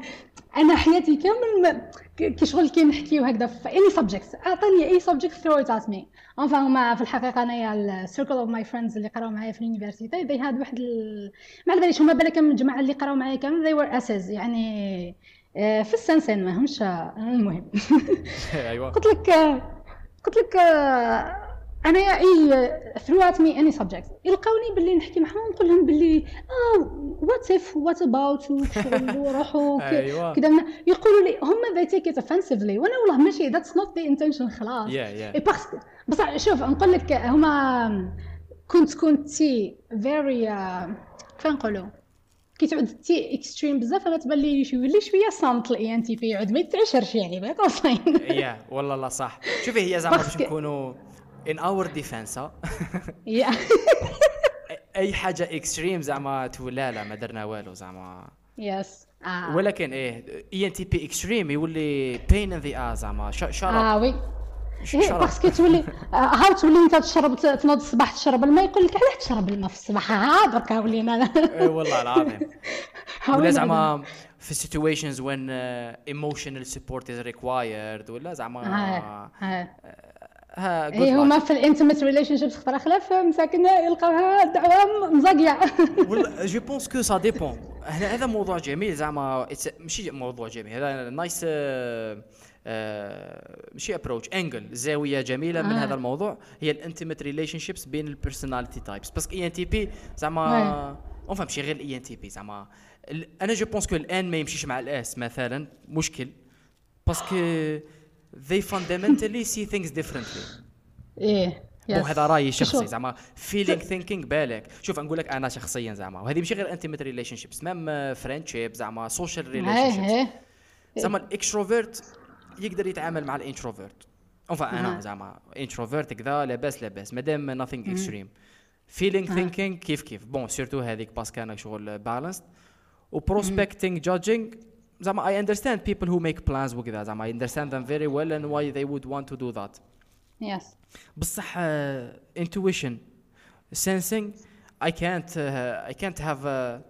أنا حياتي كامل ما... كي شغل كي نحكيو هكذا في any subject اعطيني any subject throw it at me enfin هما في الحقيقة انايا ال circle of my friends اللي قراو معايا في ال university دي هاد واحد ال... ما على باليش هما بالك من الجماعه اللي قراو معايا كامل they were S's يعني آه، في ال sensing ماهمش المهم. [laughs] أيوه. قلت لك قلت لك أنا I throughout me any subject يلقاوني باللي نحكي معاهم نقول لهم باللي آه what if what about وروحوا. كذا يقولوا لي هم they take it offensively. وأنا والله ماشي that's not the intention خلاص. Yeah, yeah. إي بس بصح شوف نقول لك هما كنت كنتي very uh, كيف نقولوا؟ كي تعودتي extreme بزاف أنا تبان لي يولي شوية صامت ال INTP يعود ما يتعشرش يعني بين قوسين يا والله لا صح. شوفي هي زعما باش parce que- نكونوا in our defense ها يا [laughs] [laughs] أي حاجة extreme زعما تقول لا لا ما درنا والو زعما. yes آه. ولكن إيه INTP extreme يولي بين ان ذا ا زعما. ش- آه oui. إيه، parce que تولي آه، هاو تولي أنت تشرب تنوض الصباح تشرب الماء يقول لك علاش تشرب الماء في الصباح. ها درك ولينا إيه والله العظيم. [laughs] ولا زعما في situations when uh, emotional support is required ولا زعما ها هي luck. هما في ال intimate relationships خطره خلاف مساكن يلقاوها دعوة مزقيع [laughs] والله je pense que ça dépend. هنا هذا موضوع جميل زعما ماشي موضوع جميل هذا nice ماشي approach angle زاوية جميلة من آه. هذا الموضوع. هي ال intimate relationships بين ال personality types parce que INTP زعما اون ماشي غير ال INTP زعما. أنا je pense que ال N ما يمشيش مع ال S مثلا مشكل. parce que they fundamentally see things differently. إيه bon yes. هذا رأيي شخصي. زعما. feeling thinking بالك. شوف نقول لك أنا شخصيا زعما. وهذه ماشي غير intimate relationships même friendship زعما social relationships زعما ال extrovert يقدر يتعامل مع ال introvert enfin أنا أها. زعما introvert كذا لاباس لاباس. مادام nothing extreme feeling thinking كيف كيف. bon surtout هذيك parce que أنا شغل balanced و prospecting judging زعما I understand people who make plans وكذا زعما I understand them very well and why they would want to do that. yes بصح intuition سensing I can't uh, I can't have uh,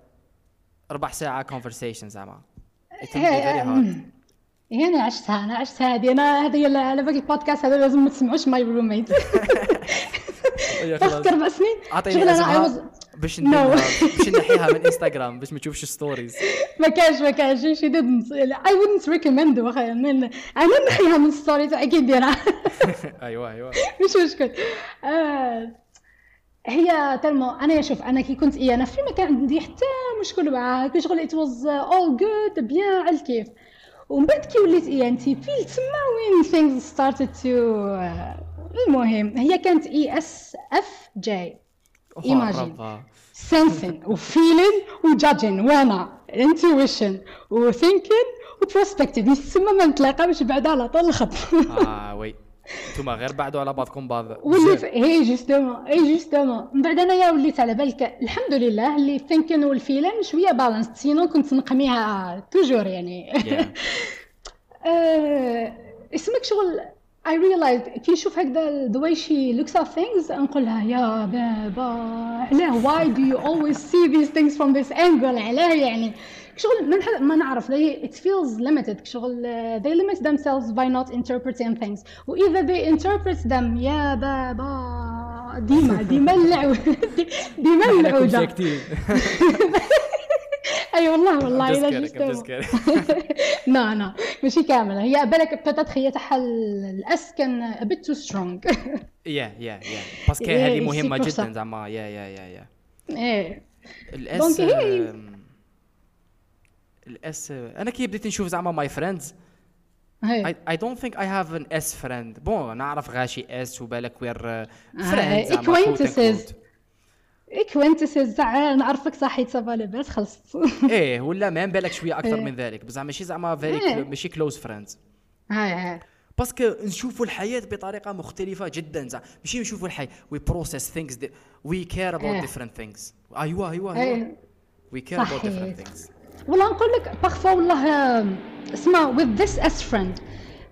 ربع ساعة conversation زعما it will be very hard. [clears throat] هي أنا عشتها أنا عشتها هذه. أنا هذه ال- على باقي البودكاست هذا لازم ما تسمعوش my roommate [laughs] يا [laughs] خلاص. بس. أربع سنين أعطيني شغل أنا I اسمها was- باش باش نحيها من انستغرام باش ما تشوفش stories ما كانش ما كانش شي didn't I wouldn't recommend واخا من أنا نحيها من story تاعي كي نديرها أيوه أيوه. مش مشكل. آه هي tellement أنا شوف أنا كي كنت اي أنا في ما كان عندي حتى مشكل معاها كي شغل it was all good bien على الكيف. ومن بعد كي وليت INTP تما وين things started to آه، المهم هي كانت ISFJ Imagine. sensing و feeling و judging وأنا intuition. و thinking و prospective تسمى ما نتلاقاوش بعدا على طول الخط. آه [laughs] oui. انتوما غير بعدوا على بعضكم بعض. واللي هي justement هي justement من بعد انايا وليت على بالك الحمد لله اللي thinking وال feeling شوية balance sinon كنت نقميها toujours يعني. Yeah. [laughs] آه، اسمك شغل I realized كي نشوف هكذا the way she looks at things نقول لها يا بابا علاه why do you always see these things from this angle علاه يعني شغل ما ما نعرف they, it feels limited شغل uh, they limit themselves by not interpreting things وإذا they interpret them يا بابا ديما ديما اللعو ديما اللعوجة ساكتين أي والله والله الا جست. لا لا ماشي كامله هي بالك بتاتر هي تاعها الأس كان a bit too strong. يا يا يا باسكو إيه، هذه يسيب فرصة. جدا زعما. يا يا يا يا إيه. الأس الأس أنا كي بديت نشوف زعما ماي فريندز I don't think I have an S friend. بون نعرف غاشي اس وبالك وير آه، friend زعما acquaintances تاع نعرفك صحيت ça va لاباس خلصت [laughs] إيه ولا ما بالك شوية أكثر إيه. من ذلك. بصح ماشي زعما very إيه. ماشي close friends هاي هاي. parce que نشوفوا الحياة بطريقة مختلفة جدا زعما. ماشي نشوفوا الحياة we process things we care about. different things أيوه إيه. we care about. different things والله نقول لك parfois والله اسمع with this as friend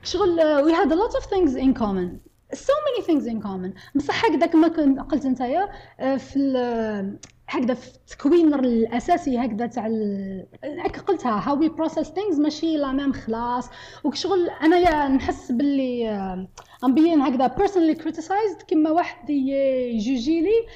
شغل we had a lot of things in common. So many things in common. بصح هكذا كما قلت نتايا آه، في هكذا في التكوين الأساسي هكذا تاع هكا قلتها how we process things ماشي لا ميم خلاص. وكشغل انايا نحس باللي آه، امبيين هكذا personally criticized كما واحد يجوجي لي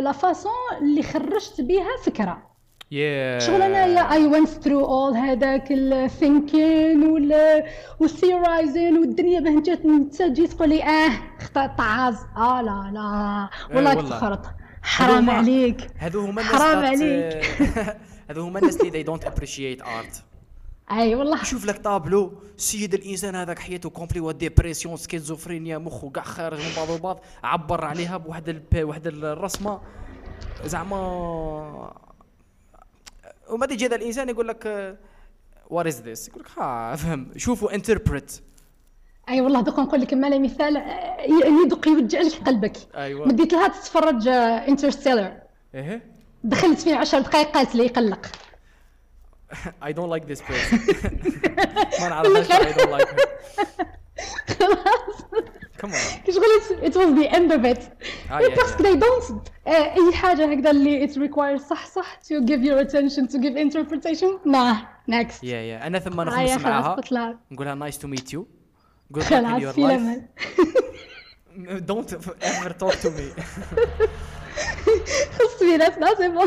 لا فاسون اللي خرجت بها فكرة. يا شغل انايا اي went through all هذاك الثينكين وال والثيورايزين والدنيا باه انت جيت تقول لي آه الطعاز آه لا لا. والله إيه، والله. تفخرت حرام عليك. هذو هما الناس حرام that- عليك. [laughs] هذو هما الناس اللي they don't appreciate art. [laughs] أي والله. شوف لك طابلو السيد الإنسان هذاك حياته كومبلي وديبرسيون سكيزوفرينيا مخه كاع خارج من بعض وبعض عبر عليها بواحد الب... واحد الرسمة. زعما وما يجي هذا الإنسان يقول لك what is this يقول لك ها فهم شوفوا interpret أي والله دوك نقول لك مالا مثال. آه، يعني يدق يوجع لك قلبك. أيوه. مديت لها تتفرج Interstellar إيه؟ دخلت فيه 10 دقائق قالت لي يقلق I don't like this person ما نعرفهاش I don't like خلاص. [laughs] كمان كشغل it was the end of it. آه، يا- parce que they don't آه، أي حاجة هكذا اللي it requires صح صح to give your attention to give interpretation. Nah next. yeah yeah أنا ثم نخلص خلاص معاها قلت لها. نقولها nice to meet you good luck in خلاص your life. [laughs] don't ever talk to me. [laughs] خص بينا لا c'est bon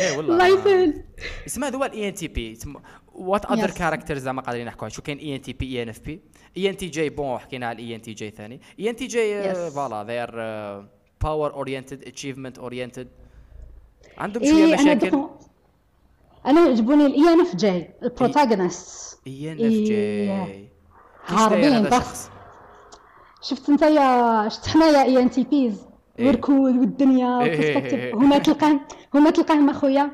إيه والله [laughs] الله يسهل اسمها ذو ال INTP what other. characters زعما قادرين نحكوا شو كاين اي ان تي بي اي ان اف بي ENTJ bon حكينا على ال ENTJ ثاني ENTJ. voilà they are power oriented achievement oriented عندهم شوية أنا مشاكل دخل أنا يعجبوني ال ENFJ ال protagonist ENFJ إيه. هاربين بس شفت انت يا شفت حنايا ENTPs إيه. والركود والدنيا إيه. وال perspective هما تلقاه هما تلقاهم اخويا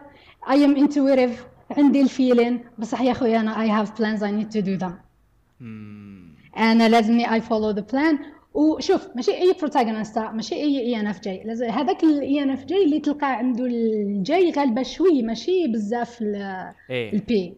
I am intuitive عندي ال feeling بصح يا خويا أنا I have plans I need to do them أنا لازمني I follow the plan وشوف ماشي أي protagonist ماشي أي اي ان اف جي هذاك الاي ان اف جي اللي تلقاه عنده ال J غالبه شوي ماشي بزاف ال- ال P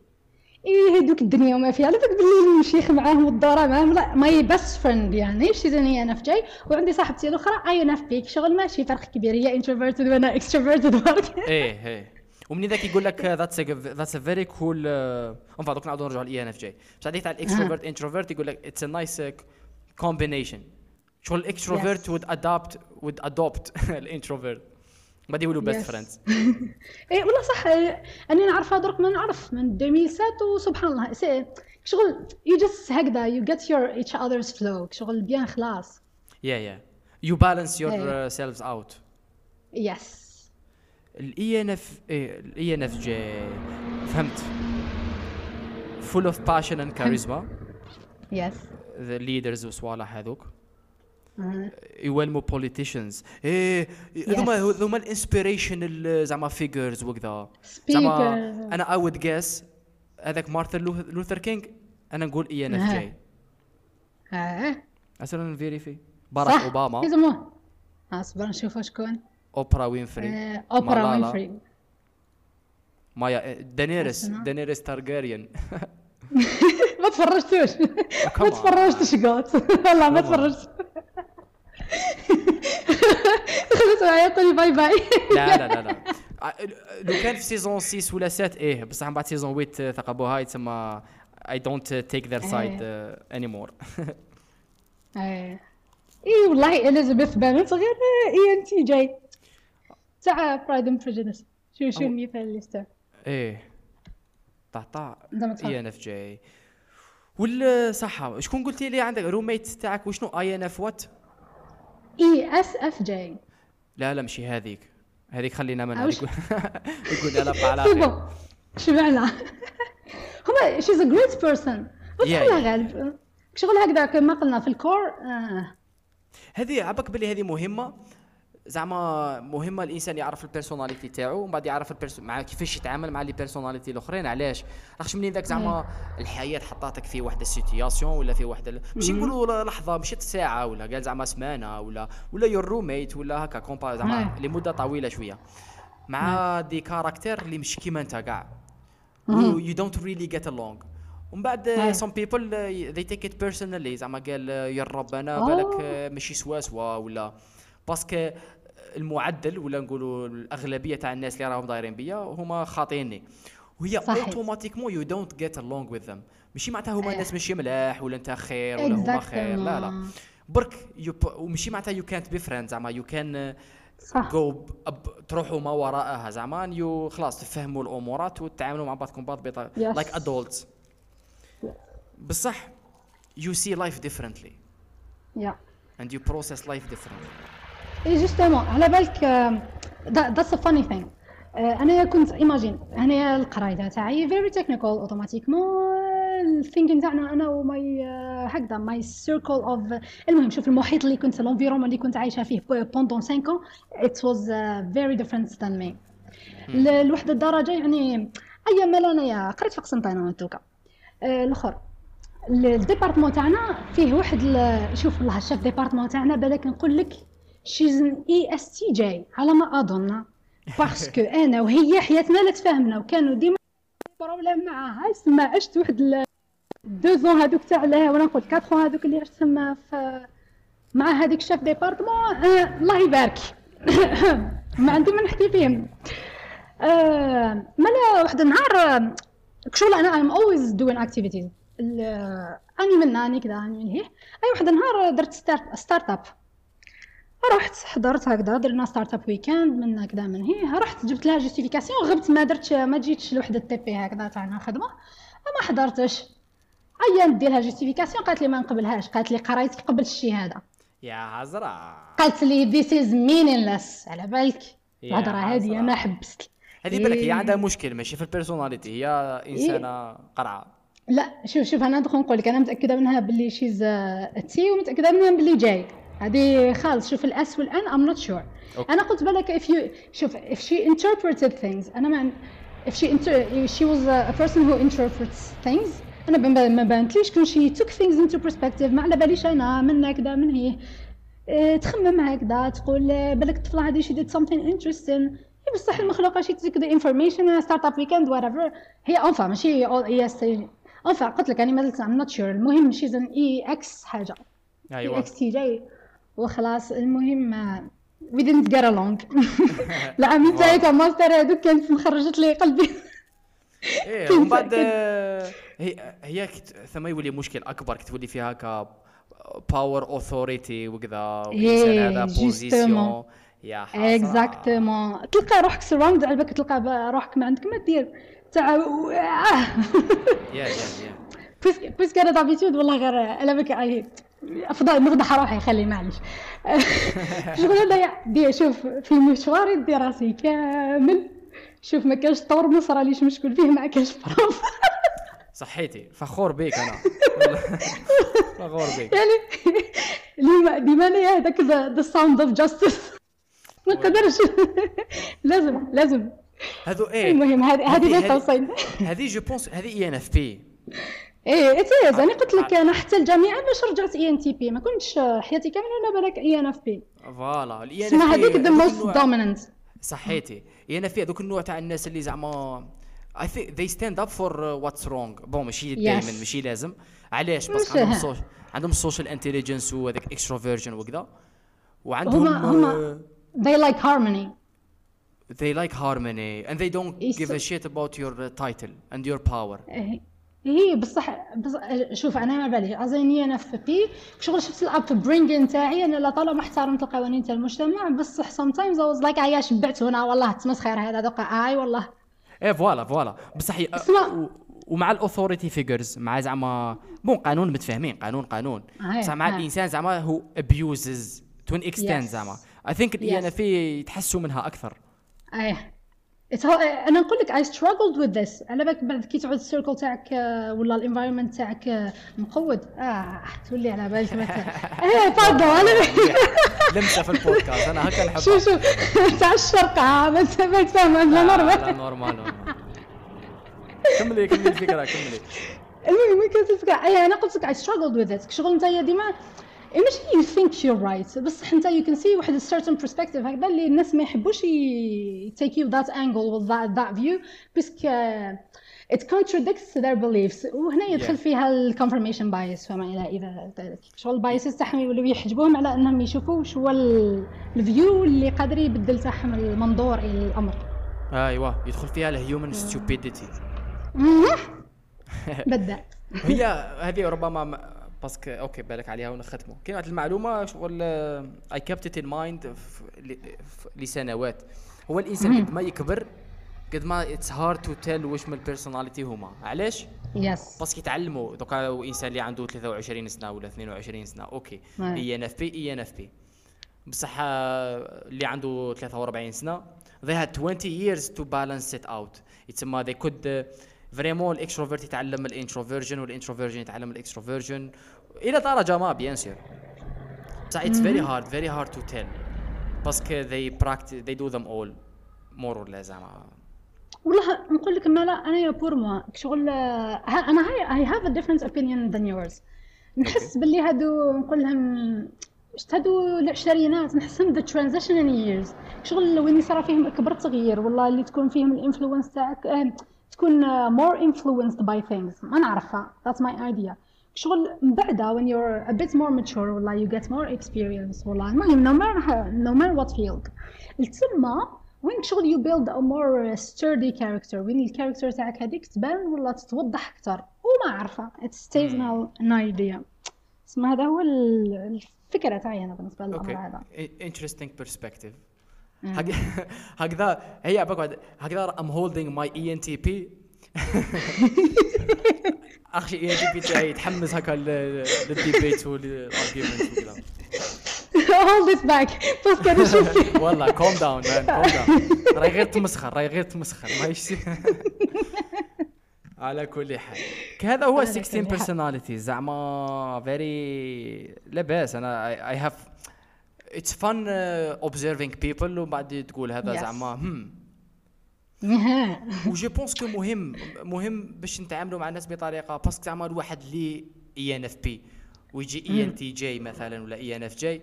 إيه هذوك الدنيا وما فيها. على بالك باللي المشيخ معاهم والدورة معاهم لا my best friend يعني شي زاني أنا في J وعندي صاحبتي الأخرى اي أنا في بيك شغل ماشي فرق كبير. هي introverted وأنا extroverted برك إيه إيه. ومن ذاك يقول لك that's that's a very cool one دوك نعاودو نرجعوا لل ENFJ بصح هذيك تاع ال extrovert introvert يقول لك it's a nice combination شغل الاكستروفيرت Yes. would adapt would adopt ال introvert بعد يولوا best. friends إيه والله صح إيه، أني نعرفها درك ما نعرف من 2007 وسبحان الله. c'est شغل you just هكذا you get your each other's flow شغل bien خلاص. yeah yeah you balance your إيه. selves out yes ال ENF ال ENFJ فهمت. full of passion and charisma yes the leaders وصوالح هذوك. يولموا politicians إيه هذوما. هذوما ال inspiration زعما figures وكذا. زعما أنا I would guess هذاك مارتن لوثر كينج أنا نقول ENF. J. آه. مثلا vérifie باراك أوباما. اصبر نشوف شكون اوبرا وينفري آه، اوبرا مالالا. وينفري مايا دانيرس. دانيرس تارجاريان ما تفرجتوش. كامل ما. تفرجتش قاط [laughs] والله ما. تفرجت. [laughs] خلص معايا قولي bye bye. لا لا لا لا. ع- لو كان في season 6 ولا 7 إيه بصح من بعد season 8 ثقبوها تسمى I don't take their side any more اي اي والله إليزابيث بانت غير اي ان تي جاي. تاع برايد اند بريجيديس شو شو المثال اللي استوى إيه. طع طع انت ما تفهم. إي إن إف جي. ولا صح شكون قلتي لي عندك؟ روميت تاعك وشنو؟ اي ان اف وات اي اس اف جي لا لا ماشي هذيك. هذيك خلينا منها. يقول [laughs] يقول لا على خير. شبعنا. هما she's a great person yeah. غالب. شغل هكذا كما قلنا في ال cours آه. هذه عبك باللي هذه مهمة. زعما مهمة الإنسان يعرف ال personality تاعو ومن بعد يعرف ال person مع كيفاش يتعامل مع les personnalités الأخرين علاش؟ راكش منين ذاك زعما الحياة حطاتك في واحد ال situation ولا في واحد ماشي نقولوا لحظة مشيت ساعة ولا قال زعما سمانة ولا ولا your roommate ولا هكا كومبا زعما. لمدة طويلة شوية. مع des caractères اللي مش كيما انت كاع you don't really get along. ومن بعد people uh, they take it personally. زعما قال يا رب أنا آه. بالك ماشي سوا سوا ولا. parce que المعدل ولا نقولوا الأغلبية تاع الناس اللي راهم دايرين بيا هما خاطيني وهي. automatiquement you don't get along with them ماشي معناتها هما. الناس ماشي ملاح ولا انت خير ولا هما خير لا لا. برك وماشي معناتها يو كانت بي فريند زعما يو كان صح جو تروحوا ما وراءها زعما you خلاص تفهموا الأمورات وتتعاملوا مع بعضكم بعض بطريقه. like adults بصح you see life differently yeah and you process life differently إيه justement على بالك that's a funny thing أنا كنت imagine هنايا القرايه تاعي very technical automatiquement ال thinking تاعنا أنا و my هكذا my circle of المهم شوف المحيط اللي كنت ال environnement اللي كنت عايشة فيه pendant 5 ans it was uh, very different than me. ل- لواحد الدرجة يعني أيام ما انايا قريت في قسنطينه tout cas. الأخر. ال- ال département تاعنا فيه واحد شوف والله ال chef département تاعنا بالك نقول لك she's an IST على ما أظن. parce que أنا وهي حياتنا لا تفاهمنا وكانوا ديما problème معاها. يسمى عشت واحد deux ans هذوك تاع لا وأنا نقول quatre ans هذوك اللي عشت تما في مع هذيك chef département آه الله يبارك. [coughs] ما عندي ما نحكي فيهم. آه مالا واحد النهار آه، شغل أنا doing activities. ال- آه، أني من أني كذا أني من هيه أي واحد النهار درت startup رحت حضرت هكذا درنا startup weekend من هكذا من هيه رحت جبت لها justification غبت ما درتش ما جيتش لوحدة TP هكذا تاعنا خدمه ما حضرتش. أيا ندير لها justification قالت لي ما نقبلهاش قالت لي قرايتك قبل الشهاده يا عزرا قالت لي this is meaningless على بالك؟ الهضرة هذه. أنا حبست. هذه بالك هي إيه. عندها مشكل ماشي في ال personnalité هي إنسانة قرعة. لا شوف شوف أنا ندخل نقول لك أنا متأكدة منها باللي c'est un T ومتأكدة منها باللي J. هذه خالص. شوف ال S وال N I'm not sure okay. أنا قلت بالك if you شوف if she interpreted things أنا ما if she inter she was a person who interprets things أنا ما- ما بانتليش كون she took things into perspective ما على باليش أنا من هكذا من هي. آه، تخمم هكذا تقول آه، بالك الطفله هذه she did something interesting. هي بصح المخلوقة شي تيك the information ستارت اب ويكند whatever. هي انفا ماشي هي انفا قلت لك أنا مازلت I'm not sure. المهم شيز ان اي إكس حاجة. اي أيوه إكس تي جاي وخلاص المهم we didn't get along العامين تاعي تاع ماستر هذوك كانت مخرجت لي قلبي. إيه [laughs] ومن بعد هي هي ثم يولي مشكل أكبر كتولي فيها ك باور اوثوريتي وكذا والانسان إيه، هذا. بوزيسيون يا حسرة. اكزاكتومون تلقى روحك سراوند على بالك تلقى روحك ما عندك ما دير تاع. يا يا يا بويسك أنا دابيتود والله غير على بالك اي أفضل نفضح روحي خلي معليش شغل أنا دي شوف في مشواري دي راسي كامل. شوف ما كانش طور ما صراليش مشكل فيه؟ ما كانش بروف. [laughs] صحيتي. فخور بيك أنا. [laughs] فخور بيك. يعني لما ديما أنا هذاك ذا ساوند اوف جاستس ما نقدرش. [laughs] لازم لازم. هذو إيه؟ المهم هذه هذه هذه جو بونس هذه إي إن إف بي. إيه اتيز أنا قلت لك أنا حتى الجامعة باش رجعت إي إن تي بي. ما كنتش حياتي كاملة أنا بالك إي إن إف بي. فوالا. الاي إن اسمها هذيك ذا موست دوميننت صحيتي. إي إن في هذوك النوع تاع الناس اللي زعما think they stand up for uh, what's wrong. بون ماشي دائما. ماشي لازم. علاش؟ مش عندهم ها. سوش عندهم السوشيال انتليجنس وهذاك اكستروفيرجن وكذا. وعندهم هما هما they like harmony. uh, they like harmony. And they don't give a shit about your uh, title and your power. إيه. هي بصح بصح شوف أنا ما بالي. أظني أنا في بي شغل شفت الأب برينغ تاعي أنا لا طالما احترمت القوانين تاع المجتمع بصح sometimes I was like أيا شبعت هنا والله تمسخر هذا دوقا آي والله. إيه فوالا فوالا. بصح ومع الاوثوريتي فيجرز مع زعما بون قانون متفاهمين قانون قانون. هاي، بصح مع هاي. الإنسان زعما هو ابيوزز تو ان اكستنت. زعما. اي ثينك إن. في يتحسوا منها أكثر. إيه. أنا نقول لك I struggled with this. على بالك بعد كي تعود ال circle تاعك آه، ولا ال environment تاعك آه، مقود. آه تولي على بالك [laughs] إيه pardon أنا [laughs] لمسة في البودكاست. أنا هكا نحبها. شوف شوف. [laughs] تاع الشرق آه ما ت- ما تفهم لا لا normal normal normal. كملي كملي الفكرة كملي. المهم الفكرة. اي أنا قلت لك I struggled with it شغل انت ديما إيه ماشي you think you're right. بصح انت you can see واحد certain perspective هكذا اللي الناس ما يحبوش ي take you that angle with that, that view. parce que uh, it contradicts their beliefs. وهنا يدخل Yeah. فيها ال confirmation bias. فما إلى إذا ذلك. شغل ال biases تاعهم يولوا يحجبوهم على إنهم يشوفوا شو هو ال view اللي قادر يبدل تاعهم المنظور إلى الأمر. أيوه. يدخل فيها ال human stupidity [laughs] بدأ. هي هذه ربما ما- parce que okay بالك عليها ونختموا واحد المعلومه شغل I kept in mind لسنوات هو الانسان قد ما يكبر قد ما it's hard to tell واش من ال personality هما علاش yes parce que يتعلموا دوكا انسان اللي عنده 23 سنة ولا 22 سنة. أوكي. اي ان اف بي اي ان اف بي بصح اللي عنده 43 سنة they had 20 years to balance it out. يتسمى they could vraiment ال extrovert يتعلم ال introversion وال introversion يتعلم ال extroversion إلى درجه ما bien sûr بصح it's very hard very hard to tell. parce que they practice they do them all more or less زعما والله نقول لك ما لا أنا pour moi شغل أنا I I have a different opinion than yours. نحس باللي هادو نقول لهم شت هادو العشرينات نحسهم the transition years. شغل وين يصرى فيهم اكبر تغيير والله اللي تكون فيهم ال influence تاعك آه، تكون آه، more influenced by things ما نعرفها that's my idea شغل من بعدها when you're a bit more mature والله you get more experience والله المهم no matter no matter what field التما وين شغل you build a more sturdy character وين ال character تاعك هذيك تبان ولا تتوضح أكثر وما عارفه it stays now an idea اسمع هذا هو ال- الفكرة تاعي أنا بالنسبة للامر okay هذا interesting perspective هكذا [laughs] هي بقعد هكذا I'm holding my E ENTP [laughs] اخشي اي ان تي بي تاعي يتحمس هكا لل- للديبيت والارجيومنت وكذا. [laughs] Hold it back. باسكو أنا شوف والله كوم داون مان كوم داون راهي غير تمسخر راهي غير تمسخر ما يش على كل حال. هذا هو على 16 كل حال. personalities. زعما فيري لاباس. أنا اي هاف اتس فن observing people. وبعد تقول هذا Yes. زعما هم. [laughs] و je pense que مهم مهم باش نتعاملوا مع الناس بطريقة parce que زعما الواحد اللي ENFP ويجي ENTJ مثلا ولا ENFJ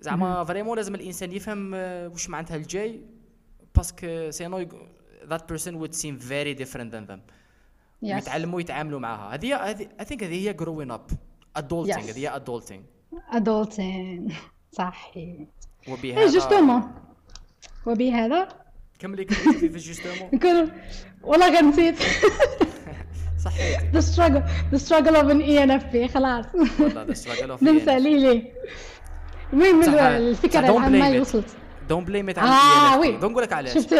زعما vraiment لازم الإنسان يفهم آه، واش معناتها ال J parce que sinon that person would seem very different than them Yes. ويتعلموا يتعاملوا معها هذه I think هذه هي growing up adulting. هذه هي adulting adulting. صحي وبهذا et justement. وبهذا؟ كملي كملي في justement. [laughs] نكون والله غير نسيت [laughs] صحيتي the struggle the struggle of an ENFP خلاص. والله the struggle of ننسى ليلي. المهم الفكرة العامة blame it. وصلت؟ don't blame it آه الاي وي. ان اف نقول لك علاش شفت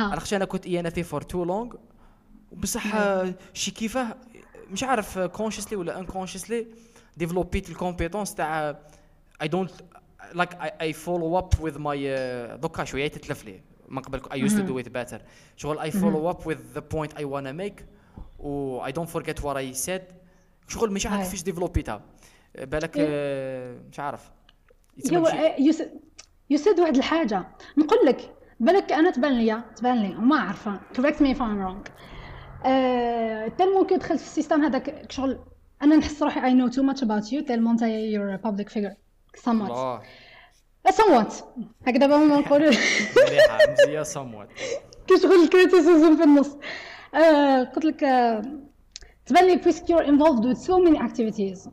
أنا خشي أنا كنت ENF for too long بصح شي كيفاه مش عارف consciously ولا unconsciously développ يت ال compétence تاع I don't like I follow up with my دوكا شوية تتلف لي من قبل I used to do it better شغل I follow up with the point I wanna make و I don't forget what I said شغل مش عارف. كيفاش développ يتها بالك آه، مش عارف. you يس- يسد واحد الحاجة. نقول لك بالك أنا تبان لي تبان لي وما عارفه correct me if I'm wrong. آه، tellement كي دخلت في ال système هذاك شغل أنا نحس روحي I know too much about you. tellement أنت you're a public figure. Somewhat. الله somewhat. هكذا دابا ما نقول مليحه مزيه صموت كي شغل ال criticism في النص آه قلت لك آه تبان لي parce que you're involved with so many activities.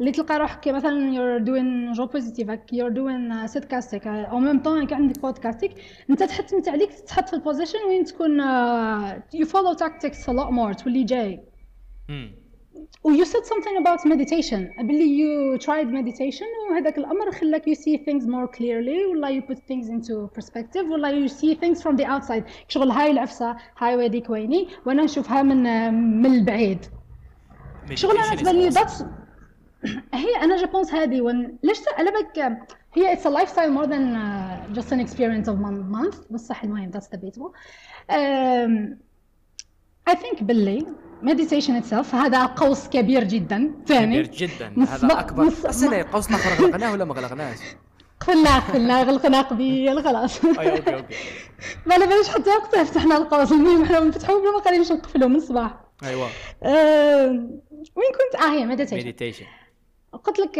اللي تلقى روحك كي مثلا you're doing Go Positive you're doing سيدكاستيك au même temps عندك بودكاستيك انت تحط من عليك تتحط في ال position وين تكون you follow tactics a lot more تولي J مم. و you said something about meditation باللي you tried meditation وهذاك الامر خلاك you see things more clearly ولا you put things into perspective ولا you see things from the outside شغل هاي العفسه هاي وهذيك ويني وأنا نشوفها من من البعيد شغل أنا تبان لي that's هي أنا je pense هذه ون... ليش على بالك هي it's a lifestyle more than uh, just an experience of one month بصح المهم that's debatable I think باللي meditation itself هذا قوس كبير جدا ثاني كبير جدا هذا أكبر. السنة قوسنا آخر غلقناه ولا ما غلقناش؟ [laughs] قفلناه قفلناه غلقنا قبيل خلاص. [laughs] أي okay okay. [laughs] ما على باليش حتى وقتها فتحنا القوس. المهم حنا نفتحوا بلا ما قادرينش نقفلوا من الصباح. ايوا آه، وين كنت؟ آه هي meditation. meditation قلت لك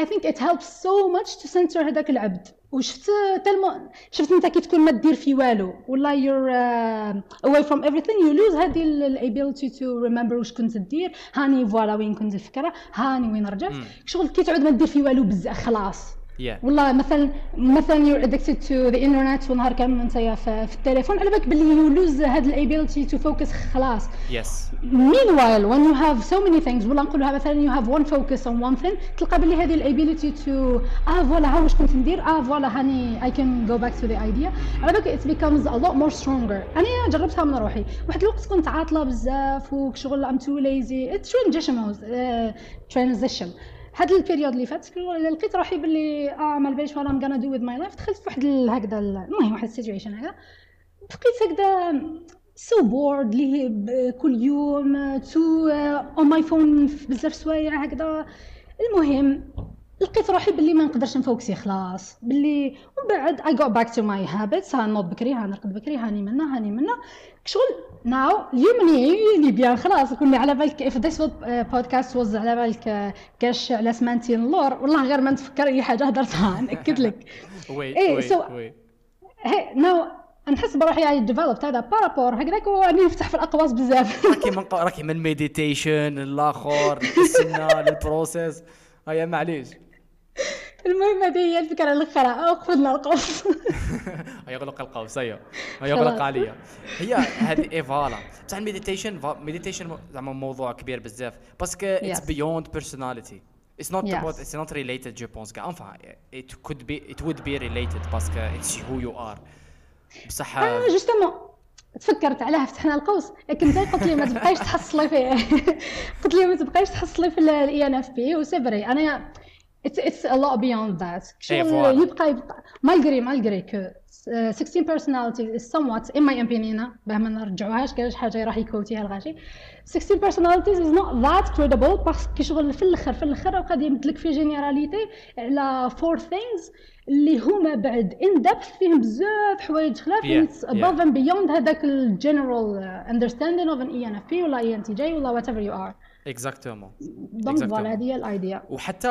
I think it helps so much to center هذاك العبد. وشفت tellement شفت انت كي تكون ما دير في والو. ولا you're uh, away from everything. You lose هذه ال- ال ability to remember واش كنت دير. هاني voilà وين كنت الفكرة. هاني وين رجعت. شغل كي تعود ما دير في والو بزاف خلاص. Yeah. والله مثلا مثلا you addicted to the internet ونهار كامل انت في التليفون. على بالك باللي you lose هاد ال ability to focus خلاص. yes meanwhile when you have so many things والله نقولها مثلا you have one focus on one thing تلقى باللي هذه ال ability to آه voilà ها واش كنت ندير؟ آه voilà هاني I can go back to the idea على بالك it becomes a lot more stronger أنا جربتها من روحي. واحد الوقت كنت عاطلة بزاف وشغل I'm too lazy at transition transition هاد ال period اللي فات لقيت روحي باللي آه ما باليش what I'm gonna do with my life دخلت في واحد هكذا المهم واحد ال situation هكذا. بقيت هكذا so bored لي كل يوم تو on my phone بزاف سوايع هكذا. المهم لقيت روحي باللي ما نقدرش ن focus ي خلاص. باللي ومن بعد I got back to my habits هنوض بكري هنرقد بكري هاني منا هاني منا شغل now اليوم اللي bien خلاص. كنا على بالك if this podcast was على بالك كاش على سمانتين اللور والله غير ما نتفكر أي حاجة هدرتها [laughs] نأكد لك. oui oui oui now نحس بروحي I developed هذا par rapport هكذاك وراني نفتح في الأقواس بزاف. [laughs] راكي من راكي من meditation الآخر السنة لل process هيا معليش. المهم هذه هي الفكرة الاخرى وقفنا القوس. [laughs] يغلق القوس هيا هيا يغلق. عليا. هي هذه et voilà. بصح ال meditation meditation زعما موضوع كبير بزاف. parce que it's. beyond personality It's not Yes. about it's not related je pense enfin it could be it would be related parce que it's who you are. بصح آه justement تفكرت علاه فتحنا القوس. لكن انت قلت لي ما تبقايش تحصلي فيه قلت لي ما تبقايش تحصلي في ال ENFP و c'est vrai أنا it's it's a lot beyond that إيه، شغل. يبقى يبقى malgré malgré que uh, 16 personalities is somewhat in my opinion باه ما نرجعوهاش كاش حاجة راح يكوتيها الغاشي 16 personalities is not that credible parce que شغل في الآخر في الآخر غادي يمدلك في généralité على four things اللي هما بعد in depth فيهم بزاف حوايج خلاف it's above and beyond هذاك ال general uh, understanding of an ENFP ولا ENTJ ولا whatever you are exactement donc. voilà هذه هي ال idea وحتى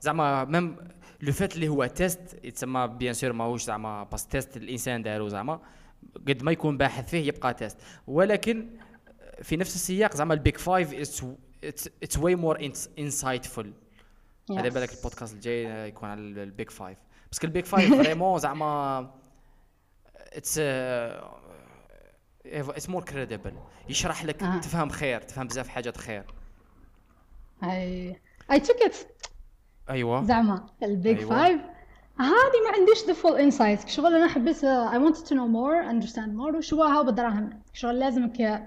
زعما même لو فات اللي هو test يتسمى bien sûr ماهوش زعما best test الانسان دارو زعما قد ما يكون باحث فيه يبقى test ولكن في نفس السياق زعما ال Big Five it's way more insightful هذا بالك البودكاست الجاي يكون على ال Big Five parce que ال Big Five vraiment زعما it's it's more credible يشرح لك آه. تفهم خير تفهم بزاف حاجات خير. أي. I took it أيوه. زعما ال Big أيوة. Five هذه ما عنديش the full insight شغل أنا حبيت I wanted to know more understand more وشو هاو بالدراهم شغل لازمك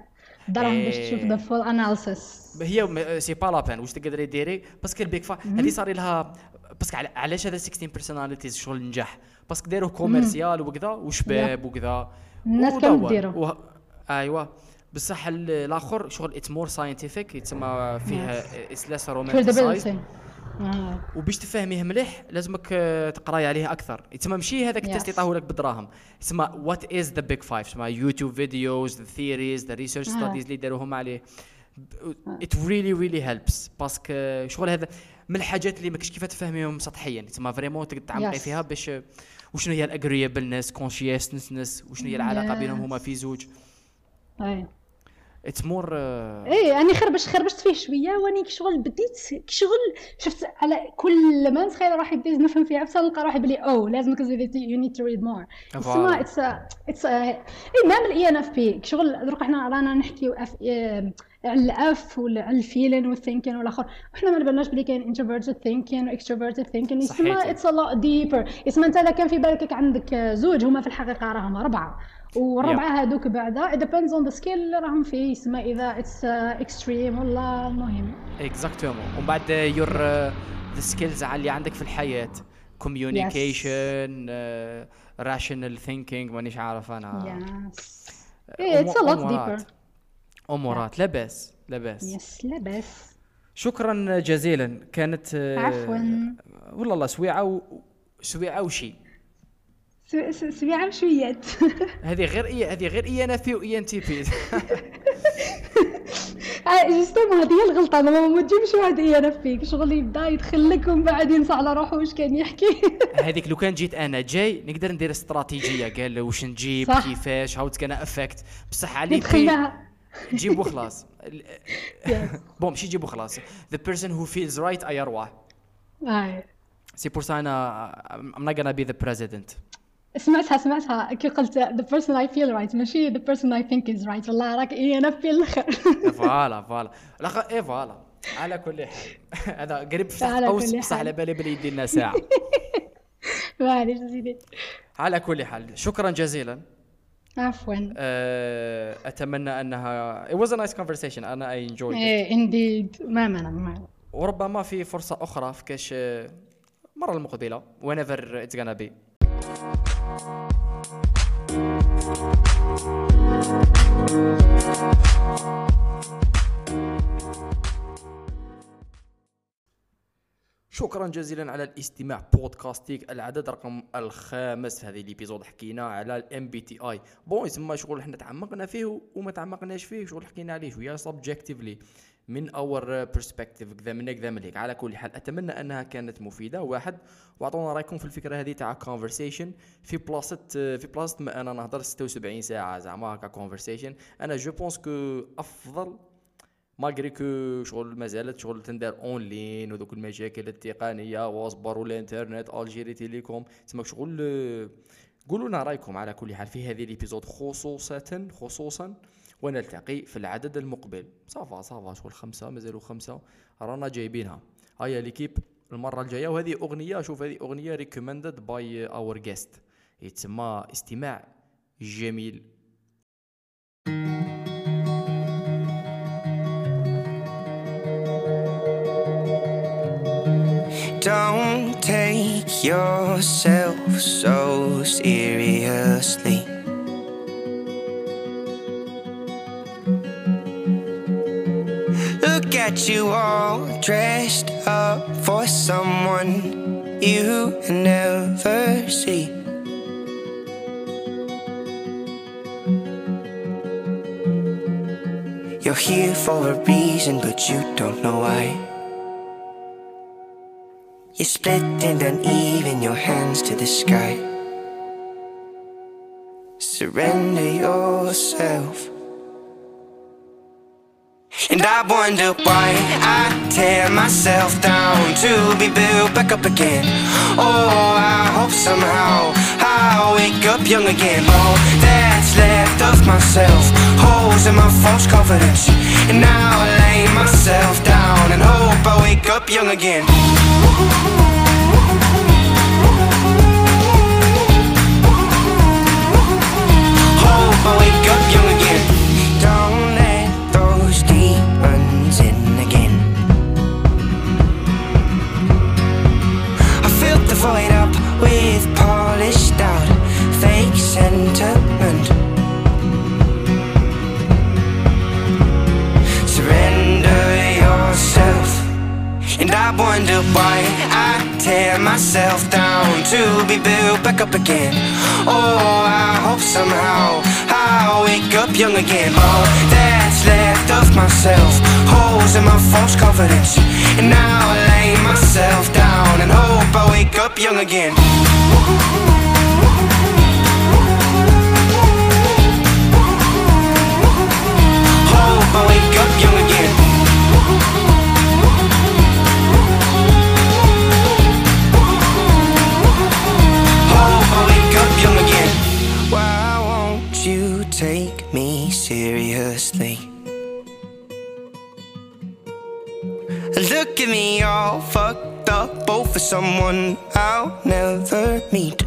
دراهم باش تشوف. the full analysis هي c'est pas la peine واش تقدري ديري parce que ال Big فا هذه صار لها parce que عل- علاش هذا 16 personalities شغل نجح؟ باسكو داروه commercial وكذا وشباب وكذا. الناس. كانوا ديروا. وه- ايوا بصح ال- الآخر شغل it's more scientific يتسمى less romanticized credibility آه. وباش تفهميه مليح لازمك آه، تقراي عليه أكثر يتسمى ماشي هذاك ال test Yes. يعطيه لك بالدراهم يتسمى what is the Big Five يتسمى YouTube videos the theories the research. studies اللي داروهم عليه it really really helps parce que شغل هذا من الحاجات اللي ماكش كيف تفهميهم سطحيا تسمى vraiment تقدر تعمقي. فيها باش وشنو هي ال agreeableness conscientiousness وشنو هي العلاقة بينهم. هما في زوج؟ أي. it's more إيه أني خربش خربشت فيه شوية وأني شغل بديت شغل شفت على كل ما نتخيل روحي بديت نفهم فيها بس نلقى روحي بلي أو لازمك you need to read more تسمى it's it's et même ال INFP. شغل دروك إحنا رانا نحكيو اف على ال F ولا على ال feeling و ال thinking والآخر. وحنا ما نباناش بلي كاين introverted thinking و extroverted thinking يسمى. it's a lot deeper يسمى أنت إذا كان في بالك عندك زوج هما في الحقيقة راهم أربعة. والربعه هذوك بعدا it depends on the skill اللي راهم فيه. يسمى إذا it's extreme ولا المهم exactement ومن بعد your the skills اللي عندك في الحياة. communication rational thinking مانيش عارف أنا. yes it's a lot. deeper أمورات. لاباس لاباس. yes لاباس. شكرا جزيلا. كانت آه، عفواً. والله الله سويعة و... سويعة وشي. سو- سو- سبيعه بشويات [laughs] هذه غير اي هذه غير إي إن إف بي واي إن تي بي. [laughs] justement هذه هي الغلطة. أنا ما تجيبش واحد إي أنا فيك. شغل يبدأ يدخل لك ومن بعد ينسى على روحه. واش كان يحكي؟ [laughs] هذيك لو كان جيت أنا جاي نقدر ندير استراتيجية. قال واش نجيب. كيفاش؟ هاو كان effect بصح علي بي دخلناها جيب وخلاص [laughs] bon ماشي جيب وخلاص the person who feels right اي ارواح هاي c'est pour ça أنا I'm not gonna be the president. سمعتها سمعتها كي قلت the person I feel right ماشي the person I think is right. والله راك اي أنا في الآخر [laughs] [laughs] voilà voilà. لا اي voilà. على كل حال. هذا قريب فتح على قوس بصح. على بالي بلي يدينا ساعة. معليش سيدي على كل حال. شكرا جزيلا. عفوا. آه، أتمنى أنها it was a nice conversation. أنا I enjoyed it. إيه indeed ما مانع وربما في فرصة أخرى في كاش آه، المره المقبلة whenever it's gonna be. شكرا جزيلا على الاستماع بودكاستيك العدد رقم الخامس في هذه ال episode. حكينا على ال MBTI bon يسمى شغل حنا تعمقنا فيه وما تعمقناش فيه شغل حكينا عليه شوية subjectively من our perspective كذا من كذا من هيك. على كل حال أتمنى أنها كانت مفيدة. واحد وأعطونا رأيكم في الفكرة هذه تاع conversation في بلاصه في بلاصه ما أنا نهضر 76 ساعة زعما هكا conversation أنا je pense que أفضل malgré que شغل مازالت شغل تندار en ligne وذوك المشاكل التقنية واصبر والانترنت Algérie Télécom. تسمى شغل قولوا لنا رأيكم على كل حال في هذه ال episode خصوصا خصوصا ونلتقي في العدد المقبل. ça va ça va شغل خمسة مازالوا خمسة. رانا جايبينها. هيا l'équipe المرة الجاية. وهذه أغنية شوف هذه أغنية recommended by our guest يتسمى استماع جميل. Don't take yourself so seriously. Look at you all dressed up for someone you never see. You're here for a reason, but you don't know why. You're split and uneven, your hands to the sky. Surrender yourself. And I wonder why I tear myself down to be built back up again. Oh, I hope somehow I wake up young again. All that's left of myself, holes in my false confidence. And now I lay myself down and hope I wake up young again. Hope I wake up young again. Don't let those demons in again. I filled the void up with I wonder why I tear myself down to be built back up again. Oh, I hope somehow I wake up young again. All that's left of myself, holes in my false confidence. And now I lay myself down and hope I wake up young again. Hope I wake up young again. At me all fucked up, both for someone I'll never meet.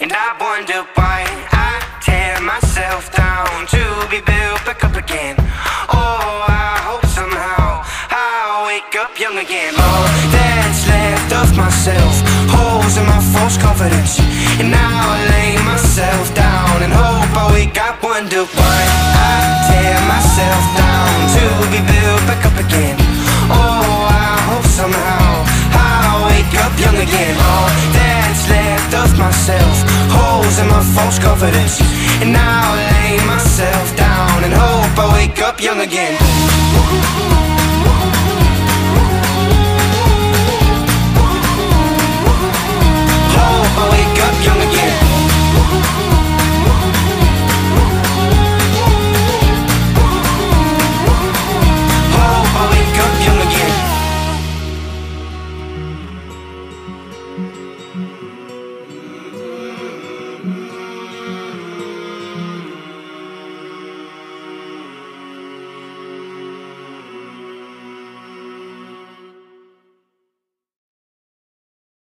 And I wonder why I tear myself down to be built back up again. Oh, I hope somehow I'll wake up young again. All that's left of myself, holes in my false confidence. And now I lay myself down and hope I wake up, wonder why I tear myself down to be built back up again. Oh, I hope somehow I'll wake up young again. All that's left of myself, holes in my false confidence. And now I lay myself down and hope I wake up young again.